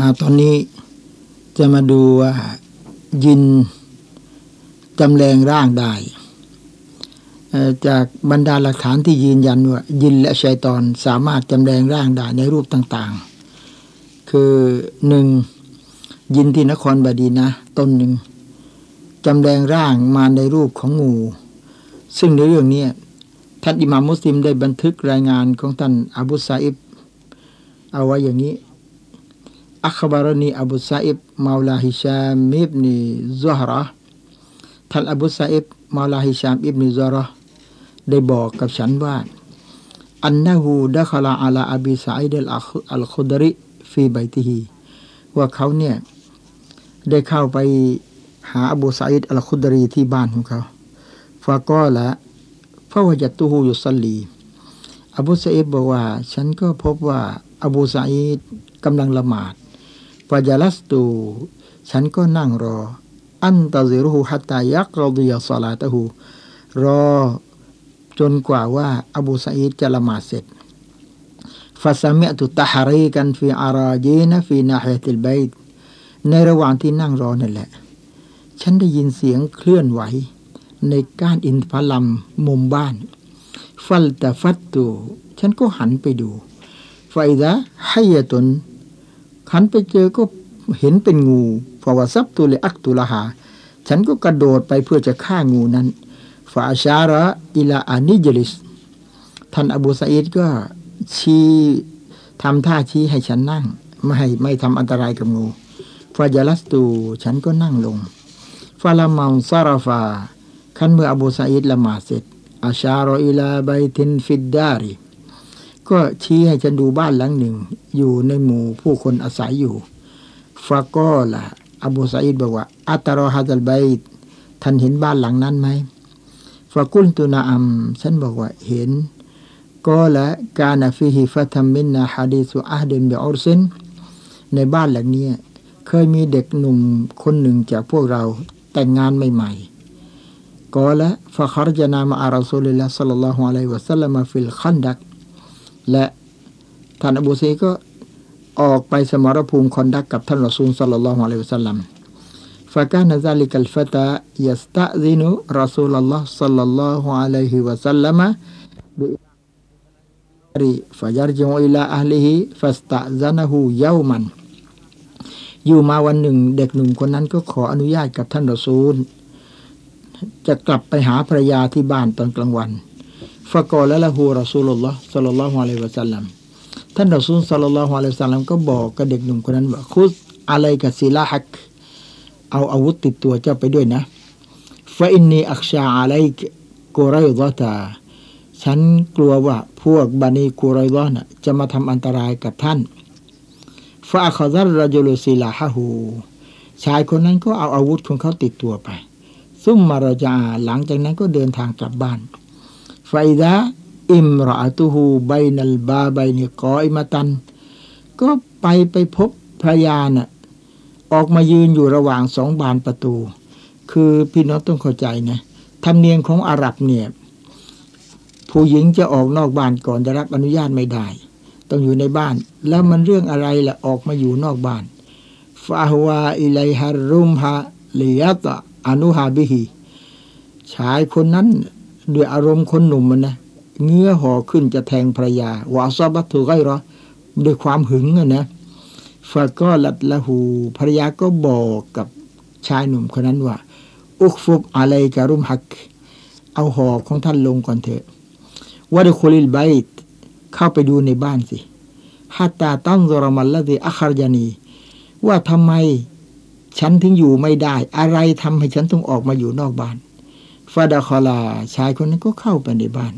อ่าตอนนี้จะมาดูว่ายินจำแรงร่างได้จากบรรดาหลักฐานที่ยืนยันว่ายินและชัยตอนสามารถจำแรงร่างได้ในรูปต่างๆ คือหนึ่งยินที่นครบดีนะต้นหนึ่งจำแรงร่างมาในรูปของงู ซึ่งในเรื่องนี้ท่านอิหม่ามมุสลิมได้บันทึกรายงานของท่านอบูซาอิบเอาไว้อย่างนี้ أخبرني أبو السائب مولى هشام بن زهرة ท่านอบูซาอิบมาลาฮิชามอิบนีซุฮระได้บอกกับฉันว่า أنه دخل على أبي سعيد الخدري في بيته ว่าเขาเนี่ย ได้เข้าไปหาอบูซาอิดอัลคุดรีที่บ้านของเขาفقال فوجدته يصليอบูซาอิดบอกว่า ฉันก็พบว่าอบูซาอิดกำลังละหมาด ฟาจาลัสตูฉันก็นั่งรอ อันตะซิรุฮูฮัตตายักรดิยาสลาตะฮูรอจนกว่าว่าอบูซาอิดจะละหมาดเสร็จฟาซามิตุตะฮารีกันฟีอาราจีนะฟีนาฮิติลบัยในระหว่างที่นั่งรอนั่นแหละ ฉันได้ยินเสียงเคลื่อนไหว ในก้านอินทผลัมมุมบ้าน ฟัลตะฟัตตูฉันก็หันไปดูไฟดะให้ยตน หันไปเจอก็เห็นเป็นงูฟาวซับตุเลอักตุลาหา ฉันก็กระโดดไปเพื่อจะฆ่างูนั้นฟาชาระอิลาอานิจลิส ท่านอบูซาอิดก็ชี้ทำท่าชี้ให้ฉันนั่ง ไม่ให้ไม่ทำอันตรายกับงูفجلست ฉันก็นั่งลงฟาลามังซาราฟาขันเมื่ออบูซาอิดละหมาดเสร็จأشار إلى بيت في الدار ก็ชี้ให้ฉันดูบ้านหลังหนึ่ง อยู่ในหมู่ผู้คนอาศัยอยู่فقال อบูซาอิดบอกว่า أترى هذا البيت ท่านเห็นบ้านหลังนั้นไหมفقلت نعم ฉันบอกว่าเห็น قال كان فيه فتى منا حديث عهد بعرسในบ้านหลังนี้เคยมีเด็กหนุ่มคนหนึ่งจากพวกเราแต่งงานใหม่ๆقال فخرجنا مع رسول الله صلى الله عليه وسلم في الخندق และท่านอบูซาอิดก็ออกไปสมรภูมิคอนดักกับท่านรอซูล صلى الله عليه وسلم فكان ذلك الفتى يستأذن رسول الله صلى الله عليه وسلم بรีฟะยัรจิอิลาอัลลิฮิฟัสตะซานะฮูเยามันอยู่มาวันหนึ่งเด็กหนุ่มคนนั้นก็ขออนุญาตกับท่านรอซูล จะกลับไปหาภรรยาที่บ้านตอนกลางวัน ฟะกอละละหูรอซูลุลลอฮ์สัลลัลลอฮุอะลัยวะสัลลัมท่านรอซูลสัลลัลลอฮุอะลัยฮิวะสัลลัมก็บอกกับเด็กหนุ่มคนนั้นว่าคุสอะไรกับศิลาฮักเอาอาวุธติดตัวเจ้าไปด้วยนะฟาอินนีอักชาอะไรกูไรดอตาฉันกลัวว่าพวกบันีกูไรดอนะจะมาทำอันตรายกับท่านฟาคาซัรรจุลศิลาฮะฮูชายคนนั้นก็เอาอาวุธของเขาติดตัวไป ซุ่มมาราจาหลังจากนั้นก็เดินทางกลับบ้าน ไฟดาอิมรอตุฮูใบนัลบาใบเนกออิมาตัน ก็ไปไปพบพระยาน่ะออกมายืนอยู่ระหว่างสองบานประตู คือพี่น้องต้องเข้าใจนะธรรมเนียมของอาหรับเนี่ย ผู้หญิงจะออกนอกบ้านก่อนจะรับอนุญาตไม่ได้ ต้องอยู่ในบ้าน แล้วมันเรื่องอะไรล่ะออกมาอยู่นอกบ้านฟาฮวาอิไลฮารุมฮาเลียตะอนุฮาบิฮีชายคนนั้น ด้วยอารมณ์คนหนุ่มมันนะเงื้อห่อขึ้นจะแทงภรรยาวาซาบัตถุไกรอด้วยความหึงนะฟาก็ลัดละหูภรรยาก็บอกกับชายหนุ่มคนนั้นว่า อุกฟุบอะไรการุมฮัก เอาห่อของท่านลงก่อนเถอะวัดคุลิลไบต์เข้าไปดูในบ้านสิฮัตตาตั้งรมัลละดีอัคารยานี ว่าทำไมฉันถึงอยู่ไม่ได้ อะไรทำให้ฉันต้องออกมาอยู่นอกบ้าน ฟาดาคลาชายคนนั้นก็เข้าไปในบ้าน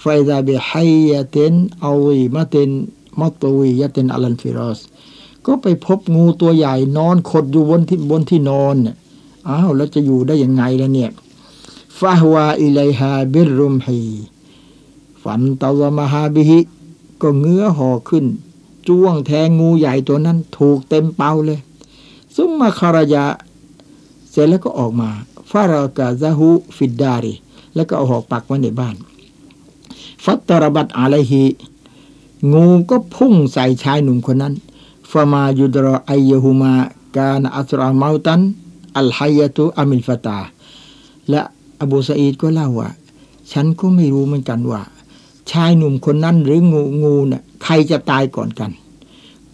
ไฟดาเบไฮحية عظيمة منطوية على الفراش ก็ไปพบงูตัวใหญ่นอนขดอยู่บนที่บนที่นอนเนี่ยอ้าวแล้วจะอยู่ได้ยังไงล่ะเนี่ยฟาฮวาอิเลฮาบิรุมฮีฝันตาวมาฮาบิฮิก็เงื้อห่อขึ้น จ้วงแทงงูใหญ่ตัวนั้น ถูกเต็มเป้าเลย ثم خرج เสร็จแล้วก็ออกมา فركزه في الدار แล้วก็เอาหอกปักไว้ในบ้าน فاضطربت عليه งูก็พุ่งใส่ชายหนุ่มคนนั้นفما يدرى أيهما كان أسرع موتا الحية أم الفتى และอบูสอีดก็เล่าว่า ฉันก็ไม่รู้เหมือนกันว่า ชายหนุ่มคนนั้นหรืองูงูน่ะใครจะตายก่อนกัน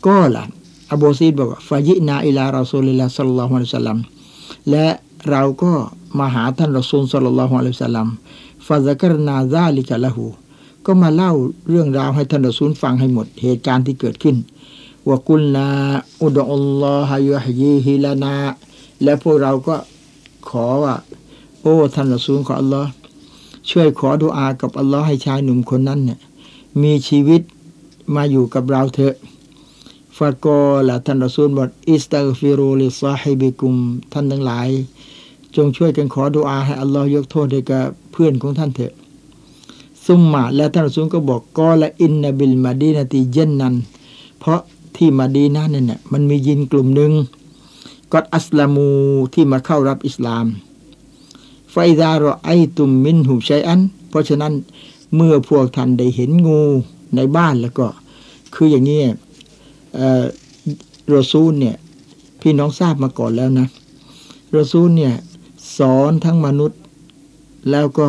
ก็ล่ะอบูซีดบอกว่าฟายินาอิลาราซูลิลลาสัลลัลลอฮุอะลัยฮิสลัมและ เราก็มาหาท่านรอซูลสัลลัลลอฮุอะลัยฮิสลัมฟาซักรนาซาลิกะละหูก็มาเล่าเรื่องราวให้ท่านรอซูลฟังให้หมดเหตุการณ์ที่เกิดขึ้นว่ากุลนาอุดอัลลอฮฺยุฮยีฮิลานา และพวกเราก็ขอว่า โอ้ท่านรอซูลขออัลลอฮ์ช่วยขอดุอากับอัลลอฮ์ให้ชายหนุ่มคนนั้นเนี่ยมีชีวิตมาอยู่กับเราเถอะ فقال ท่านรอซูลบอก استغفروا لصاحبكم ท่านทั้งหลาย จงช่วยกันขอดุอาให้อัลลอฮ์ยกโทษให้กับเพื่อนของท่านเถอะثم และท่านรอซูลก็บอกقال إن بالمدينة جنا เพราะที่มาดีนาเนี่ย มันมียินกลุ่มหนึ่งقد أسلموا ที่มาเข้ารับอิสลามفإذا رأيتم منهم شيئا เพราะฉะนั้นเมื่อพวกท่านได้เห็นงูในบ้านแล้วก็ คืออย่างนี้ รอซูลเนี่ยพี่น้องทราบมาก่อนแล้วนะรอซูลเนี่ยสอนทั้งมนุษย์ แล้วก็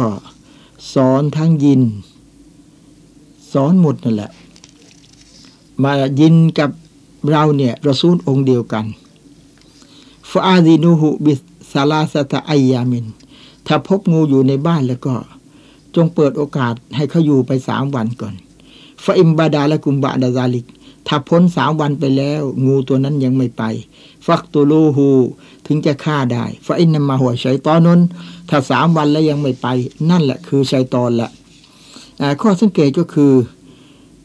สอนทั้งยิน สอนหมดนั่นแหละ มายินกับเราเนี่ยรอซูลองค์เดียวกันฟาดีนูหุบิสาลาสตะไอยามิน ถ้าพบงูอยู่ในบ้านแล้วก็ จงเปิดโอกาสให้เขาอยู่ไปสามวันก่อนฟาอิมบาดาและกุมบาดาซาลิก ถ้าพ้นสามวันไปแล้ว งูตัวนั้นยังไม่ไป ฟักตูลูฮูถึงจะฆ่าได้ฟาอินนมาหัวชัยตอนนนถ้าสามวันแล้วยังไม่ไป นั่นแหละคือชัยตอนแหละข้อสังเกตก็คือ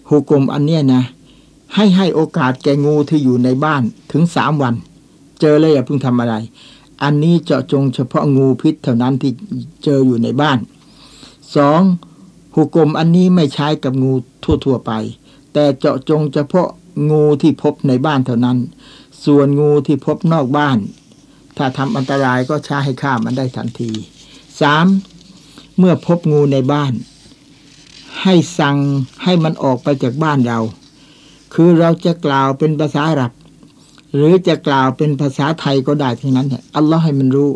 หุกลมอันเนี้ยนะ ให้ให้โอกาสแกงูที่อยู่ในบ้านถึงสามวัน เจอเลยอย่าเพิ่งทำอะไร อันนี้เจาะจงเฉพาะงูพิษเท่านั้นที่เจออยู่ในบ้านสองหุกลมอันนี้ไม่ใช้กับงูทั่ว ๆ ไป แต่เจาะจงเฉพาะงูที่พบในบ้านเท่านั้น ส่วนงูที่พบนอกบ้าน ถ้าทำอันตรายก็ช้ให้ฆ่ามันได้ทันทีสามเมื่อพบงูในบ้าน ให้สั่งให้มันออกไปจากบ้านเรา คือเราจะกล่าวเป็นภาษาอาหรับ หรือจะกล่าวเป็นภาษาไทยก็ได้ทั้งนั้นอัลลอฮ์ให้มันรู้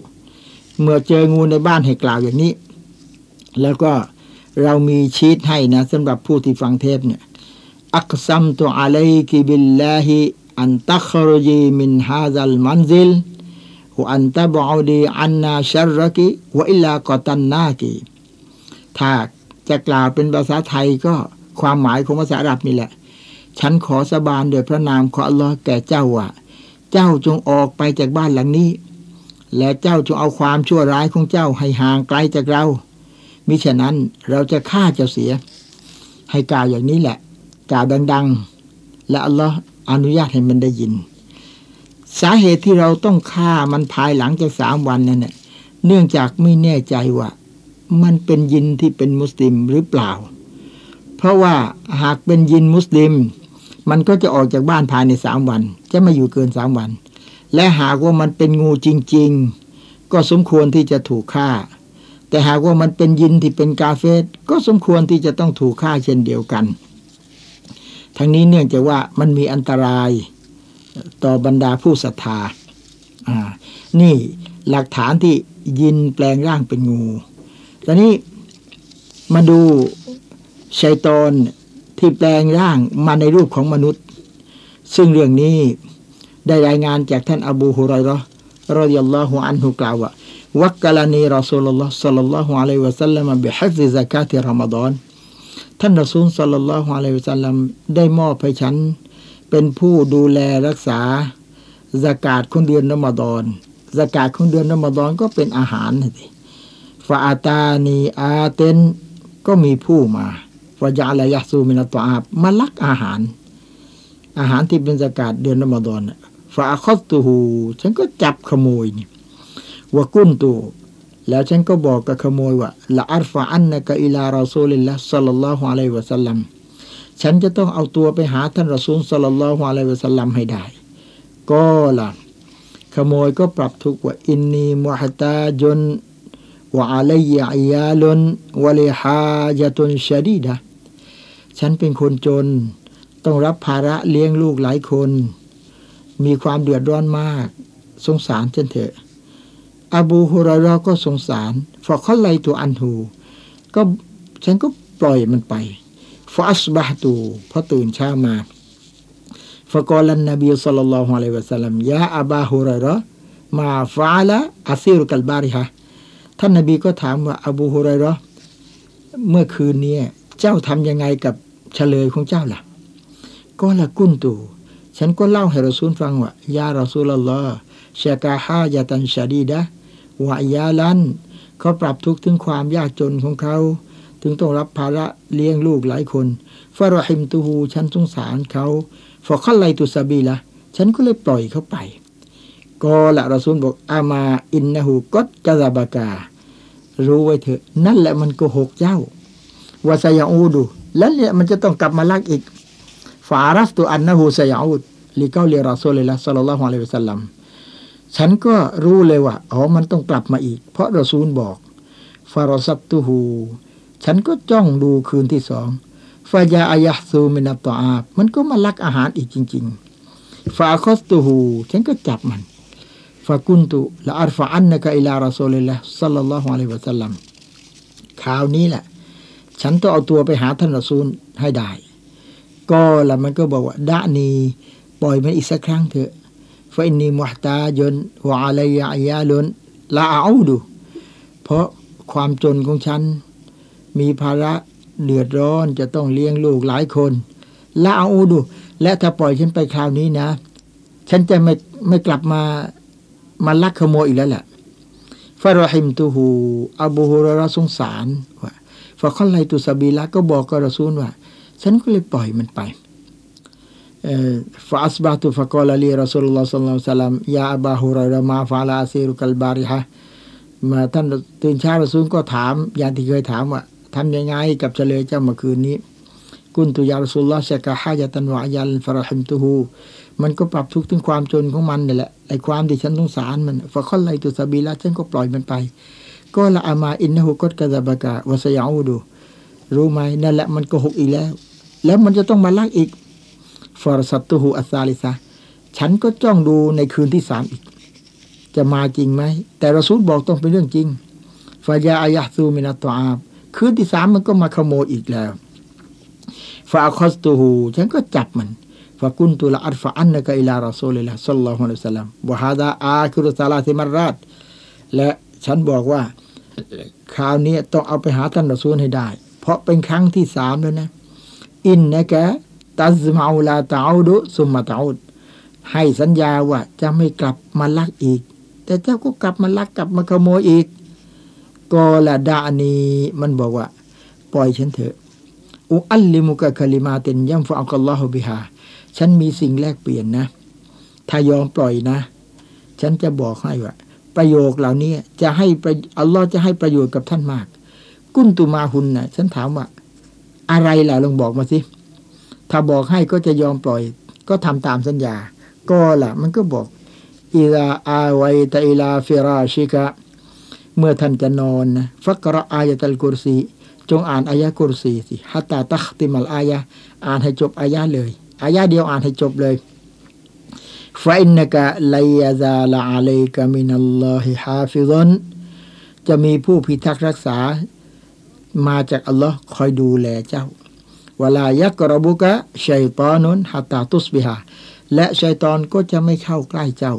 เมื่อเจองูในบ้านให้กล่าวอย่างนี้ แล้วก็เรามีชีตให้นะสำหรับผู้ที่ฟังเทปเนี่ย อักซัมตุอะลัยกิบิลลาฮิอันตัครจีมินฮาซัลมันซิลวอันตะบอดีอันนาชรกิวลากตันนากีถ้าจะกล่าวเป็นภาษาไทยก็ความหมายของภาษาอาหรับนี่แหละ ฉันขอสาบานโดยพระนามของอัลลอฮ์แก่เจ้าว่า เจ้าจงออกไปจากบ้านหลังนี้ และเจ้าจงเอาความชั่วร้ายของเจ้าให้ห่างไกลจากเรา มิฉะนั้นเราจะฆ่าเจ้าเสีย ให้กล่าวอย่างนี้แหละ กล่าวดัง ๆ และอัลลอฮ์อนุญาตให้มันได้ยิน สาเหตุที่เราต้องฆ่ามันภายหลังจากสามวันนั่นเนี่ยเนื่องจากไม่แน่ใจว่า มันเป็นยินที่เป็นมุสลิมหรือเปล่า เพราะว่าหากเป็นยินมุสลิม มันก็จะออกจากบ้านภายในสามวัน จะไม่อยู่เกินสามวัน และหากว่ามันเป็นงูจริง ๆ ก็สมควรที่จะถูกฆ่า แต่หากว่ามันเป็นยินที่เป็นกาเฟสก็สมควรที่จะต้องถูกฆ่าเช่นเดียวกัน ทั้งนี้เนื่องจากว่ามันมีอันตรายต่อบรรดาผู้ศรัทธาอ่า นี่หลักฐานที่ยินแปลงร่างเป็นงู ตอนนี้มาดูชัยตอนที่แปลงร่างมาในรูปของมนุษย์ ซึ่งเรื่องนี้ได้รายงานจากท่านอบูฮุไรรอรอดิยัลลอฮุอันฮุกล่าวว่าวักกะลานีรอสูลุลลอฮ์สัลลัลลอฮุอะลัยฮิวะสัลลัมบิฮิฟซิซะกาติรอมฎอน ท่านรอซูลสัลลัลลอฮุอะลัยฮิสัลลัมได้มอบให้ฉัน เป็นผู้ดูแลรักษาสกาดของเดือนรอมฎอนสกาดของเดือนรอมฎอนก็เป็นอาหารนี่ฟาตานีอาเตนก็มีผู้มาฟายาลายาซูมินาตอาบมาลักอาหาร อาหารที่เป็นสกาดเดือนรอมฎอนฟาคอสตูหูฉันก็จับขโมยนี่วกุนตู แล้วฉันก็บอกกับขโมยว่าละอัลฟาอันนะกะอิลารอซูลิลละสัลลัลลอฮุอะลัยวะสัลลัมฉันจะต้องเอาตัวไปหาท่านรอซูลสัลลัลลอฮุอะลัยวะสัลลัมให้ได้ ก็ล่ะ ขโมยก็ปรับทุกว่าอินนีมุฮัตาจนวะอะลัยอิยาลุนวะลิฮาจตุนชะดีดะฉันเป็นคนจน ต้องรับภาระเลี้ยงลูกหลายคน มีความเดือดร้อนมาก สงสารฉันเถอะ อบูฮุรารอก็สงสารฟอเขาไลตัวอันหูก็ฉันก็ปล่อยมันไปฟาสบาตูพอตื่นเช้ามาฟะกอลันนบีสัลลัลลอฮุอะลัยวะสัลลัมยาอับาฮุรารอมาฟาละอาซิรุกัลบาริฮะท่านนบีก็ถามว่าอบูฮุรารอเมื่อคืนนี้เจ้าทำยังไงกับเฉลยของเจ้าล่ะก็ละกุนตูฉันก็เล่าให้รอซูลฟังว่ายาเรอซูลลอฮ์ ชกาฮายาตันชาดีดะวายาลันเขาปรับทุกข์ถึงความยากจนของเขา ถึงต้องรับภาระเลี้ยงลูกหลายคนฟารหิมตูฮูฉันสงสารเขาฟอคัลไลตุสบีละฉันก็เลยปล่อยเขาไปก็ละรอซูลบอกอามาอินนะฮูกดกะซาบากา รู้ไว้เถอะ นั่นแหละมันโกหกเจ้าวาสยาอูดูแล้วเนี่ยมันจะต้องกลับมาลักอีกฟารัสตุอันนะฮูสยาอูดลีเกาเลียรอซูลเลยละสัลลัลลอฮุอะลัยฮิวะสัลลัม ฉันก็รู้เลยว่าอ๋อมันต้องกลับมาอีก เพราะรอซูลบอกفرصدته ฉันก็จ้องดูคืนที่สองفجاء يحثو من الطعام มันก็มาลักอาหารอีกจริง ๆفأخذته ฉันก็จับมันفقلت لأرفعنك إلى رسول الله صلى الله عليه وسلم คราวนี้แหละ ฉันต้องเอาตัวไปหาท่านรอซูลให้ได้ قال มันก็บอกว่า دعنيปล่อยมันอีกสักครั้งเถอะ ฟาอินนีมุฮตาจนวะอะลัยยะยาลนละอาดู เพราะความจนของฉัน มีภาระเดือดร้อนจะต้องเลี้ยงลูกหลายคนละอาดู และถ้าปล่อยฉันไปคราวนี้นะ ฉันจะไม่ไม่กลับมามาลักขโมยอีกแล้วแหละฟารหิมตูฮูอบูฮุรรสงสารว่าฟาคอลไลตุสบีละก็บอกกับรอซูลว่า ฉันก็เลยปล่อยมันไป ฟาสบาตุฟะกอลลีรอซูลุลลอฮ์สัลลัลลอฮุซัลลัมยาอับาฮุรรมาฟาลาซีรุกัลบาริฮะมาท่านตื่นเช้ารอซูลก็ถาม อย่างที่เคยถามว่าทำยังไงกับเฉลยเจ้าเมื่อคืนนี้ กุนตุยารสุลลอชกะฮายะตันวะยัลฟารหิมตุฮูมันก็ปรับทุกข์ถึงความจนของมันนี่แหละไอ้ความที่ฉันสงสารมันฟะคอลไลตุสบีละฉันก็ปล่อยมันไป ก็ละอามาอินนะฮูกดกะซาบะกะวะสยาอูดู รู้ไหมนั่นแหละมันโกหกอีกแล้ว แล้วมันจะต้องมาลักอีก فرصدته الثالثة ฉันก็จ้องดูในคืนที่สามอีก จะมาจริงไหม แต่รอซูลบอกต้องเป็นเรื่องจริงفجاء يحثو من الطعام คืนที่สามมันก็มาขโมยอีกแล้วفأخذته ฉันก็จับมันفقلت لأرفعنك إلى رسول الله صلى الله عليه وسلم وهذا آخر ثلاث مراتและฉันบอกว่าคราวนี้ต้องเอาไปหาท่านรอซูลให้ได้ เพราะเป็นครั้งที่สามแล้วนะ อินนะแก ตัซมาอุลาตาอุดุสุมาตาอุดให้สัญญาว่าจะไม่กลับมาลักอีก แต่เจ้าก็กลับมาลักกลับมาขโมยอีกก็ละดานีมันบอกว่า ปล่อยฉันเถอะอุอัลลิมุกะคลิมาเตนยัมฟะอัลลอฮฺบิฮาฉันมีสิ่งแลกเปลี่ยนนะ ถ้ายอมปล่อยนะ ฉันจะบอกให้ว่า ประโยคเหล่านี้จะให้อัลลอฮ์จะให้ประโยชน์กับท่านมาก กุนตุมาหุนนะฉันถามว่า อะไรล่ะลองบอกมาสิ ถ้าบอกให้ก็จะยอมปล่อย ก็ทำตามสัญญา ก็ล่ะ มันก็บอกอิลาอาไวตาอิลาฟิราชิกะ เมื่อท่านจะนอนนะฟักระอายะตัลกุรซีจงอ่านอายะกุรซีสิฮัตตาตัคติมัลอายะอ่านให้จบอายะเลยอายะเดียวอ่านให้จบเลยفإنك لن يزال عليك من الله حافظا จะมีผู้พิทักษ์รักษามาจากอัลลอฮ์คอยดูแลเจ้า ولا يقربك شيطان حتى تصبح และชัยตอนก็จะไม่เข้าใกล้เจ้า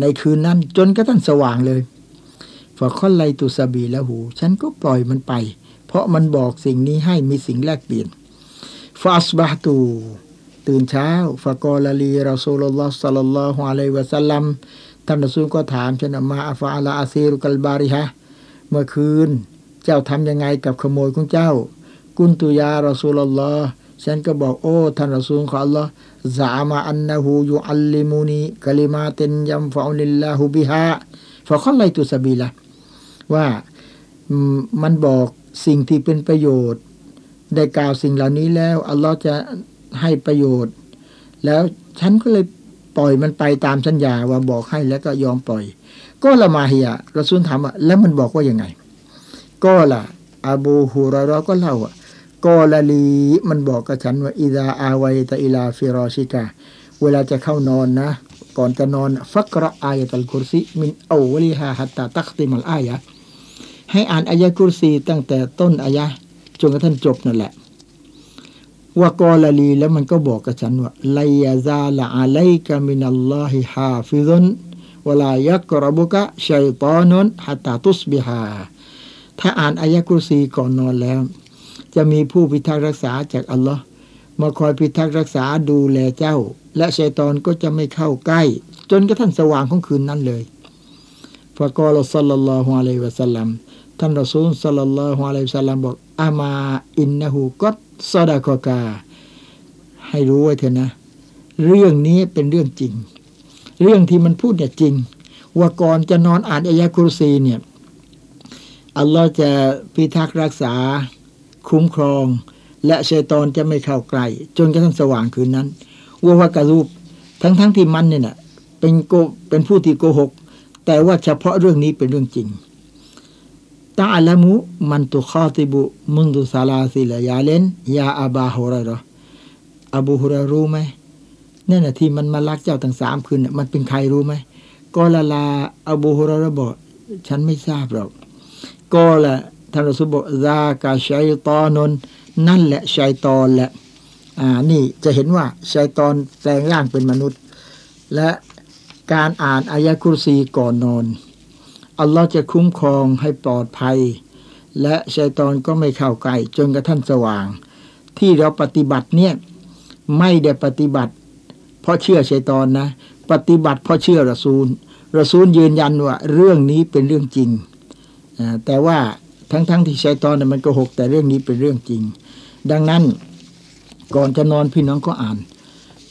ในคืนนั้นจนกระทั่งสว่างเลยفخليت سبيله ฉันก็ปล่อยมันไป เพราะมันบอกสิ่งนี้ให้มีสิ่งแลกเปลี่ยนفأصبحت ตื่นเช้าفقال لي رسول الله صلى الله عليه وسلم ท่านรอซูลก็ถามฉันما فعل أسيرك البارحة เมื่อคืน เจ้าทำยังไงกับขโมยของเจ้า قلت يا رسول الله ฉันก็บอกโอ้ท่านรอซูลของอัลลอฮ์زعم أنه يعلمني كلمات ينفعني الله بها فخليت سبيله ว่ามันบอกสิ่งที่เป็นประโยชน์ ได้กล่าวสิ่งเหล่านี้แล้ว อัลลอฮ์จะให้ประโยชน์ แล้วฉันก็เลยปล่อยมันไปตามสัญญาว่าบอกให้แล้วก็ยอมปล่อย ก็ละมาเฮียรสุลถามว่าแล้วมันบอกว่ายังไง قال อบูฮูรารอก็เล่าอะ قال لي มันบอกกับฉันว่าإذا أويت إلى فراشك เวลาจะเข้านอนนะ ก่อนจะนอนฟักระอายะตัลกุรซีมินอาวลิฮาฮัตตาตักติมัลอายะให้อ่านอายะกุรซีตั้งแต่ต้นอายะจนกระทั่งจบนั่นแหละว่ากอลลีแล้วมันก็บอกกับฉันว่าไลยาซาละอะลัยกะมินัลลอฮิฮาฟิซุนวลายักรบุกะชัยตอนนฮัตตาตุสบิฮาถ้าอ่านอายะกุรซีก่อนนอนแล้ว จะมีผู้พิทักษ์รักษาจากอัลลอฮ์มาคอยพิทักษ์รักษาดูแลเจ้า และชัยตอนก็จะไม่เข้าใกล้ จนกระทั่งสว่างของคืนนั้นเลยฟะกอลสัลลัลลอฮุอะลัยฮิวะสัลลัมท่านรอซูลสัลลัลลอฮุอะลัยฮิวะสัลลัมบอกอามาอินนะฮูกัตซอดากอกา ให้รู้ไว้เถอะนะ เรื่องนี้เป็นเรื่องจริง เรื่องที่มันพูดเนี่ยจริง ว่าก่อนจะนอนอ่านอายะคุรซีเนี่ยอัลลอฮ์จะพิทักษ์รักษา คุ้มครอง และชัยตอนจะไม่เข้าใกล้จนกระทั่งสว่างคืนนั้นวัววากาลูบทั้งทั้งที่มันเนี่ยนะเป็นโกเป็นผู้ที่โกหก แต่ว่าเฉพาะเรื่องนี้เป็นเรื่องจริงตาละมุมันตุคาติบุมุนดุซาลาซิลยาเลนยาอาบาฮุรารออบูฮุรารู้ไหมนั่นแหะที่มันมาลักเจ้าตั้งสามคืนน่ะมันเป็นใครรู้ไหมกอลาลาอบูฮุรารบอกฉันไม่ทราบหรอกก็ละ ท่านรสุบอกซากาชัยตอนนนั่นแหละชัยตอนแหละ อ่านี่จะเห็นว่าชัยตอนแปลงร่างเป็นมนุษย์ และการอ่านอายะคุรซีก่อนนอน อัลลอฮ์จะคุ้มครองให้ปลอดภัย และชัยตอนก็ไม่เข้าใกล้จนกระทั่งสว่าง ที่เราปฏิบัติเนี่ยไม่ได้ปฏิบัติ เพราะเชื่อชัยตอนนะ ปฏิบัติเพราะเชื่อรอซูลรอซูลยืนยันว่าเรื่องนี้เป็นเรื่องจริง แต่ว่า ทั้งๆทที่ชัยตอนมันโกหกแต่เรื่องนี้เป็นเรื่องจริง ดังนั้นก่อนจะนอนพี่น้องก็อ่าน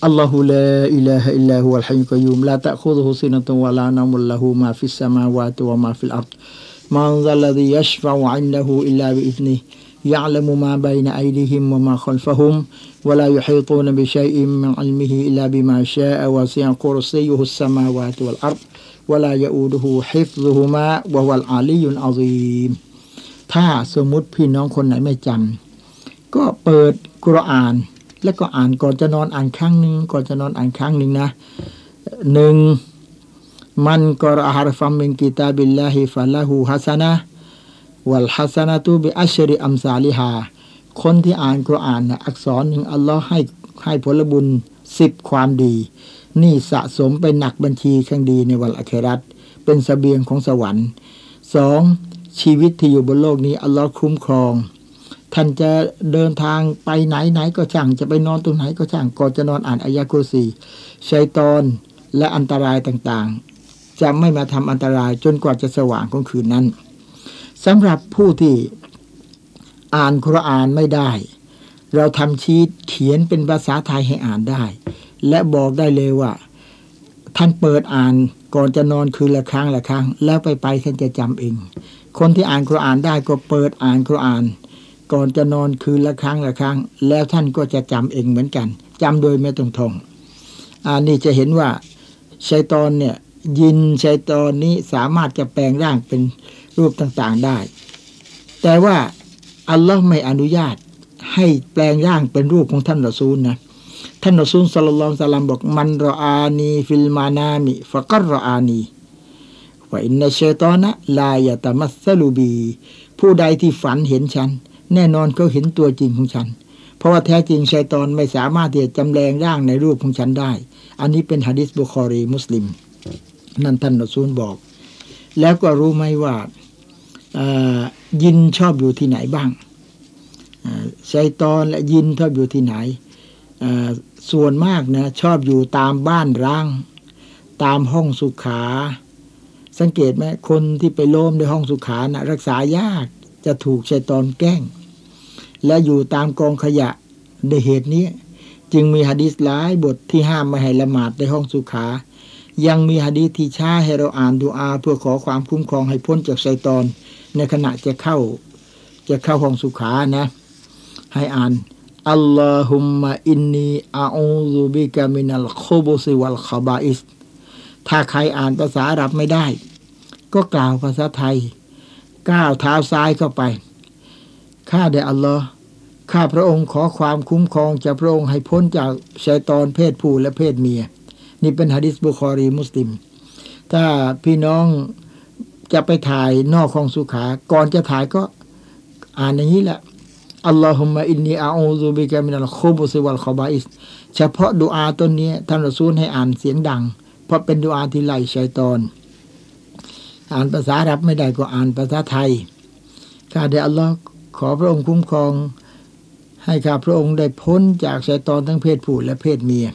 الله لا إله إلا هو الحي القيوم لا تأخذه سنة ولا نوم له ما في السماوات وما في الأرض من ذا الذي يشفع عنده إلا بإذنه يعلم ما بين أيديهم وما خلفهم ولا يحيطون بشيء من علمه إلا بما شاء وسع كرسيه السماوات والأرض ولا يؤوده حفظهما وهو العلي العظيم ถ้าสมมุติพี่น้องคนไหนไม่จำก็เปิดกุรอาน แล้วก็อ่านก่อนจะนอนอ่านครั้งหนึ่งก่อนจะนอนอ่านครั้งหนึ่งนะหนึ่งมันกรอฮารฟัมมินกิตาบิลลาฮิฟะละหูฮัสนะวัลฮัสนะตูบิอัชริอัมซาลิฮาคนที่อ่านกุรอานนะอักษรหนึ่งอัลลอฮ์ให้ให้ผลบุญสิบความดี นี่สะสมเป็นหนักบัญชีข้างดีในวันอัครัตเป็นสเสบียงของสวรรค์สอง ชีวิตที่อยู่บนโลกนี้อัลลอฮ์คุ้มครอง ท่านจะเดินทางไปไหนไหนก็ช่างจะไปนอนตรงไหนก็ช่างก่อนจะนอนอ่านอายะกุสีชัยตอนและอันตรายต่างๆ จะไม่มาทำอันตรายจนกว่าจะสว่างของคืนนั้นสำหรับผู้ที่อ่านคุรานไม่ได้ เราทำชีตเขียนเป็นภาษาไทยให้อ่านได้ และบอกได้เลยว่า ท่านเปิดอ่านก่อนจะนอนคืนละครั้งละครั้ง แล้วไปไปท่านจะจำเอง คนที่อ่านคุรานได้ก็เปิดอ่านคุราน ก่อนจะนอนคืนละครั้งละครั้ง แล้วท่านก็จะจำเองเหมือนกันจำโดยไม่ต้องท่องอันนี้จะเห็นว่าชัยตอนเนี่ยยินชัยตอนนี้สามารถจะแปลงร่างเป็นรูปต่างๆได้ แต่ว่าอัลลอฮ์ไม่อนุญาตให้แปลงร่างเป็นรูปของท่านรอซูลนะท่านรอซูลصلى الله عليه وسلم บอก من رآني في المنام فقد رآني فإن الشيطان لا يتمثل بي ผู้ใดที่ฝันเห็นฉัน แน่นอนเขาเห็นตัวจริงของฉัน เพราะว่าแท้จริงชัยตอนไม่สามารถที่จะจำแรงร่างในรูปของฉันได้ อันนี้เป็นฮะดิษบุคอรีมุสลิม นั่นท่านรอซูลบอก แล้วก็รู้ไหมว่ายินชอบอยู่ที่ไหนบ้างชัยตอนและยินชอบอยู่ที่ไหนส่วนมากนะชอบอยู่ตามบ้านร้าง ตามห้องสุขา สังเกตไหมคนที่ไปโลมในห้องสุขานะรักษายากจะถูกชัยตอนแกล้ง และอยู่ตามกองขยะในเหตุนี้ จึงมีฮะดิษหลายบทที่ห้ามไม่ให้ละหมาดในห้องสุขา ยังมีฮะดีที่ช้าให้เราอ่านดูอา เพื่อขอความคุ้มครองให้พ้นจากชัยตอน ในขณะจะเข้า จะเข้าห้องสุขานะ ให้อ่านอัลลอฮุมมะอินนีอาอูซุบิกามินัลโคบุซิวัลคาบาอิส ถ้าใครอ่านภาษาอาหรับไม่ได้ ก็กล่าวภาษาไทย ก้าวเท้าซ้ายเข้าไป ข้าได้อัลลอฮ์ข้าพระองค์ขอความคุ้มครองจากพระองค์ให้พ้นจากชายตอนเพศผู้และเพศเมีย นี่เป็นฮะดิษบุคอรีมุสลิม ถ้าพี่น้องจะไปถ่ายนอกของสุขา ก่อนจะถ่ายก็อ่านอย่างนี้แหละอัลลอฮุมะอินนีอาอูซุบิกะมินัลโคบุซิวัลคอบาอิส เฉพาะดูอาต้นนี้ท่านรอซูลให้อ่านเสียงดัง เพราะเป็นดูอาที่ไล่ชัยตอน อ่านภาษาอับไม่ได้ก็อ่านภาษาไทยข้าเดอัลลอฮ์ขอพระองค์คุ้มครอง ให้ข้าพระองค์ได้พ้นจากชัยตอนทั้งเพศผู้และเพศเมีย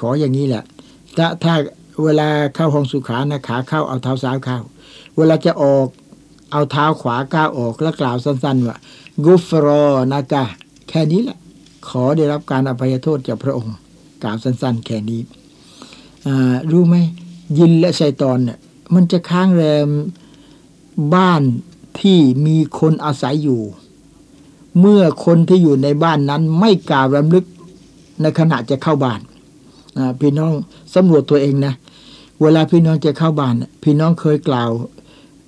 ขออย่างนี้แหละถ้าถ้าเวลาเข้าห้องสุขานะขาเข้าเอาเท้าซ้ายเข้า เวลาจะออกเอาเท้าขวาก้าวออกแล้วกล่าวสั้นๆว่ากุฟรอนากะแค่นี้แหละ ขอได้รับการอภัยโทษจากพระองค์ กล่าวสั้นๆ แค่นี้ รู้ไหมยินและชัยตอนเนี่ยมันจะค้างแรมบ้านที่มีคนอาศัยอยู่ เมื่อคนที่อยู่ในบ้านนั้นไม่กล่าวรำลึกในขณะจะเข้าบ้านพี่น้องสำรวจตัวเองนะ เวลาพี่น้องจะเข้าบ้าน พี่น้องเคยกล่าว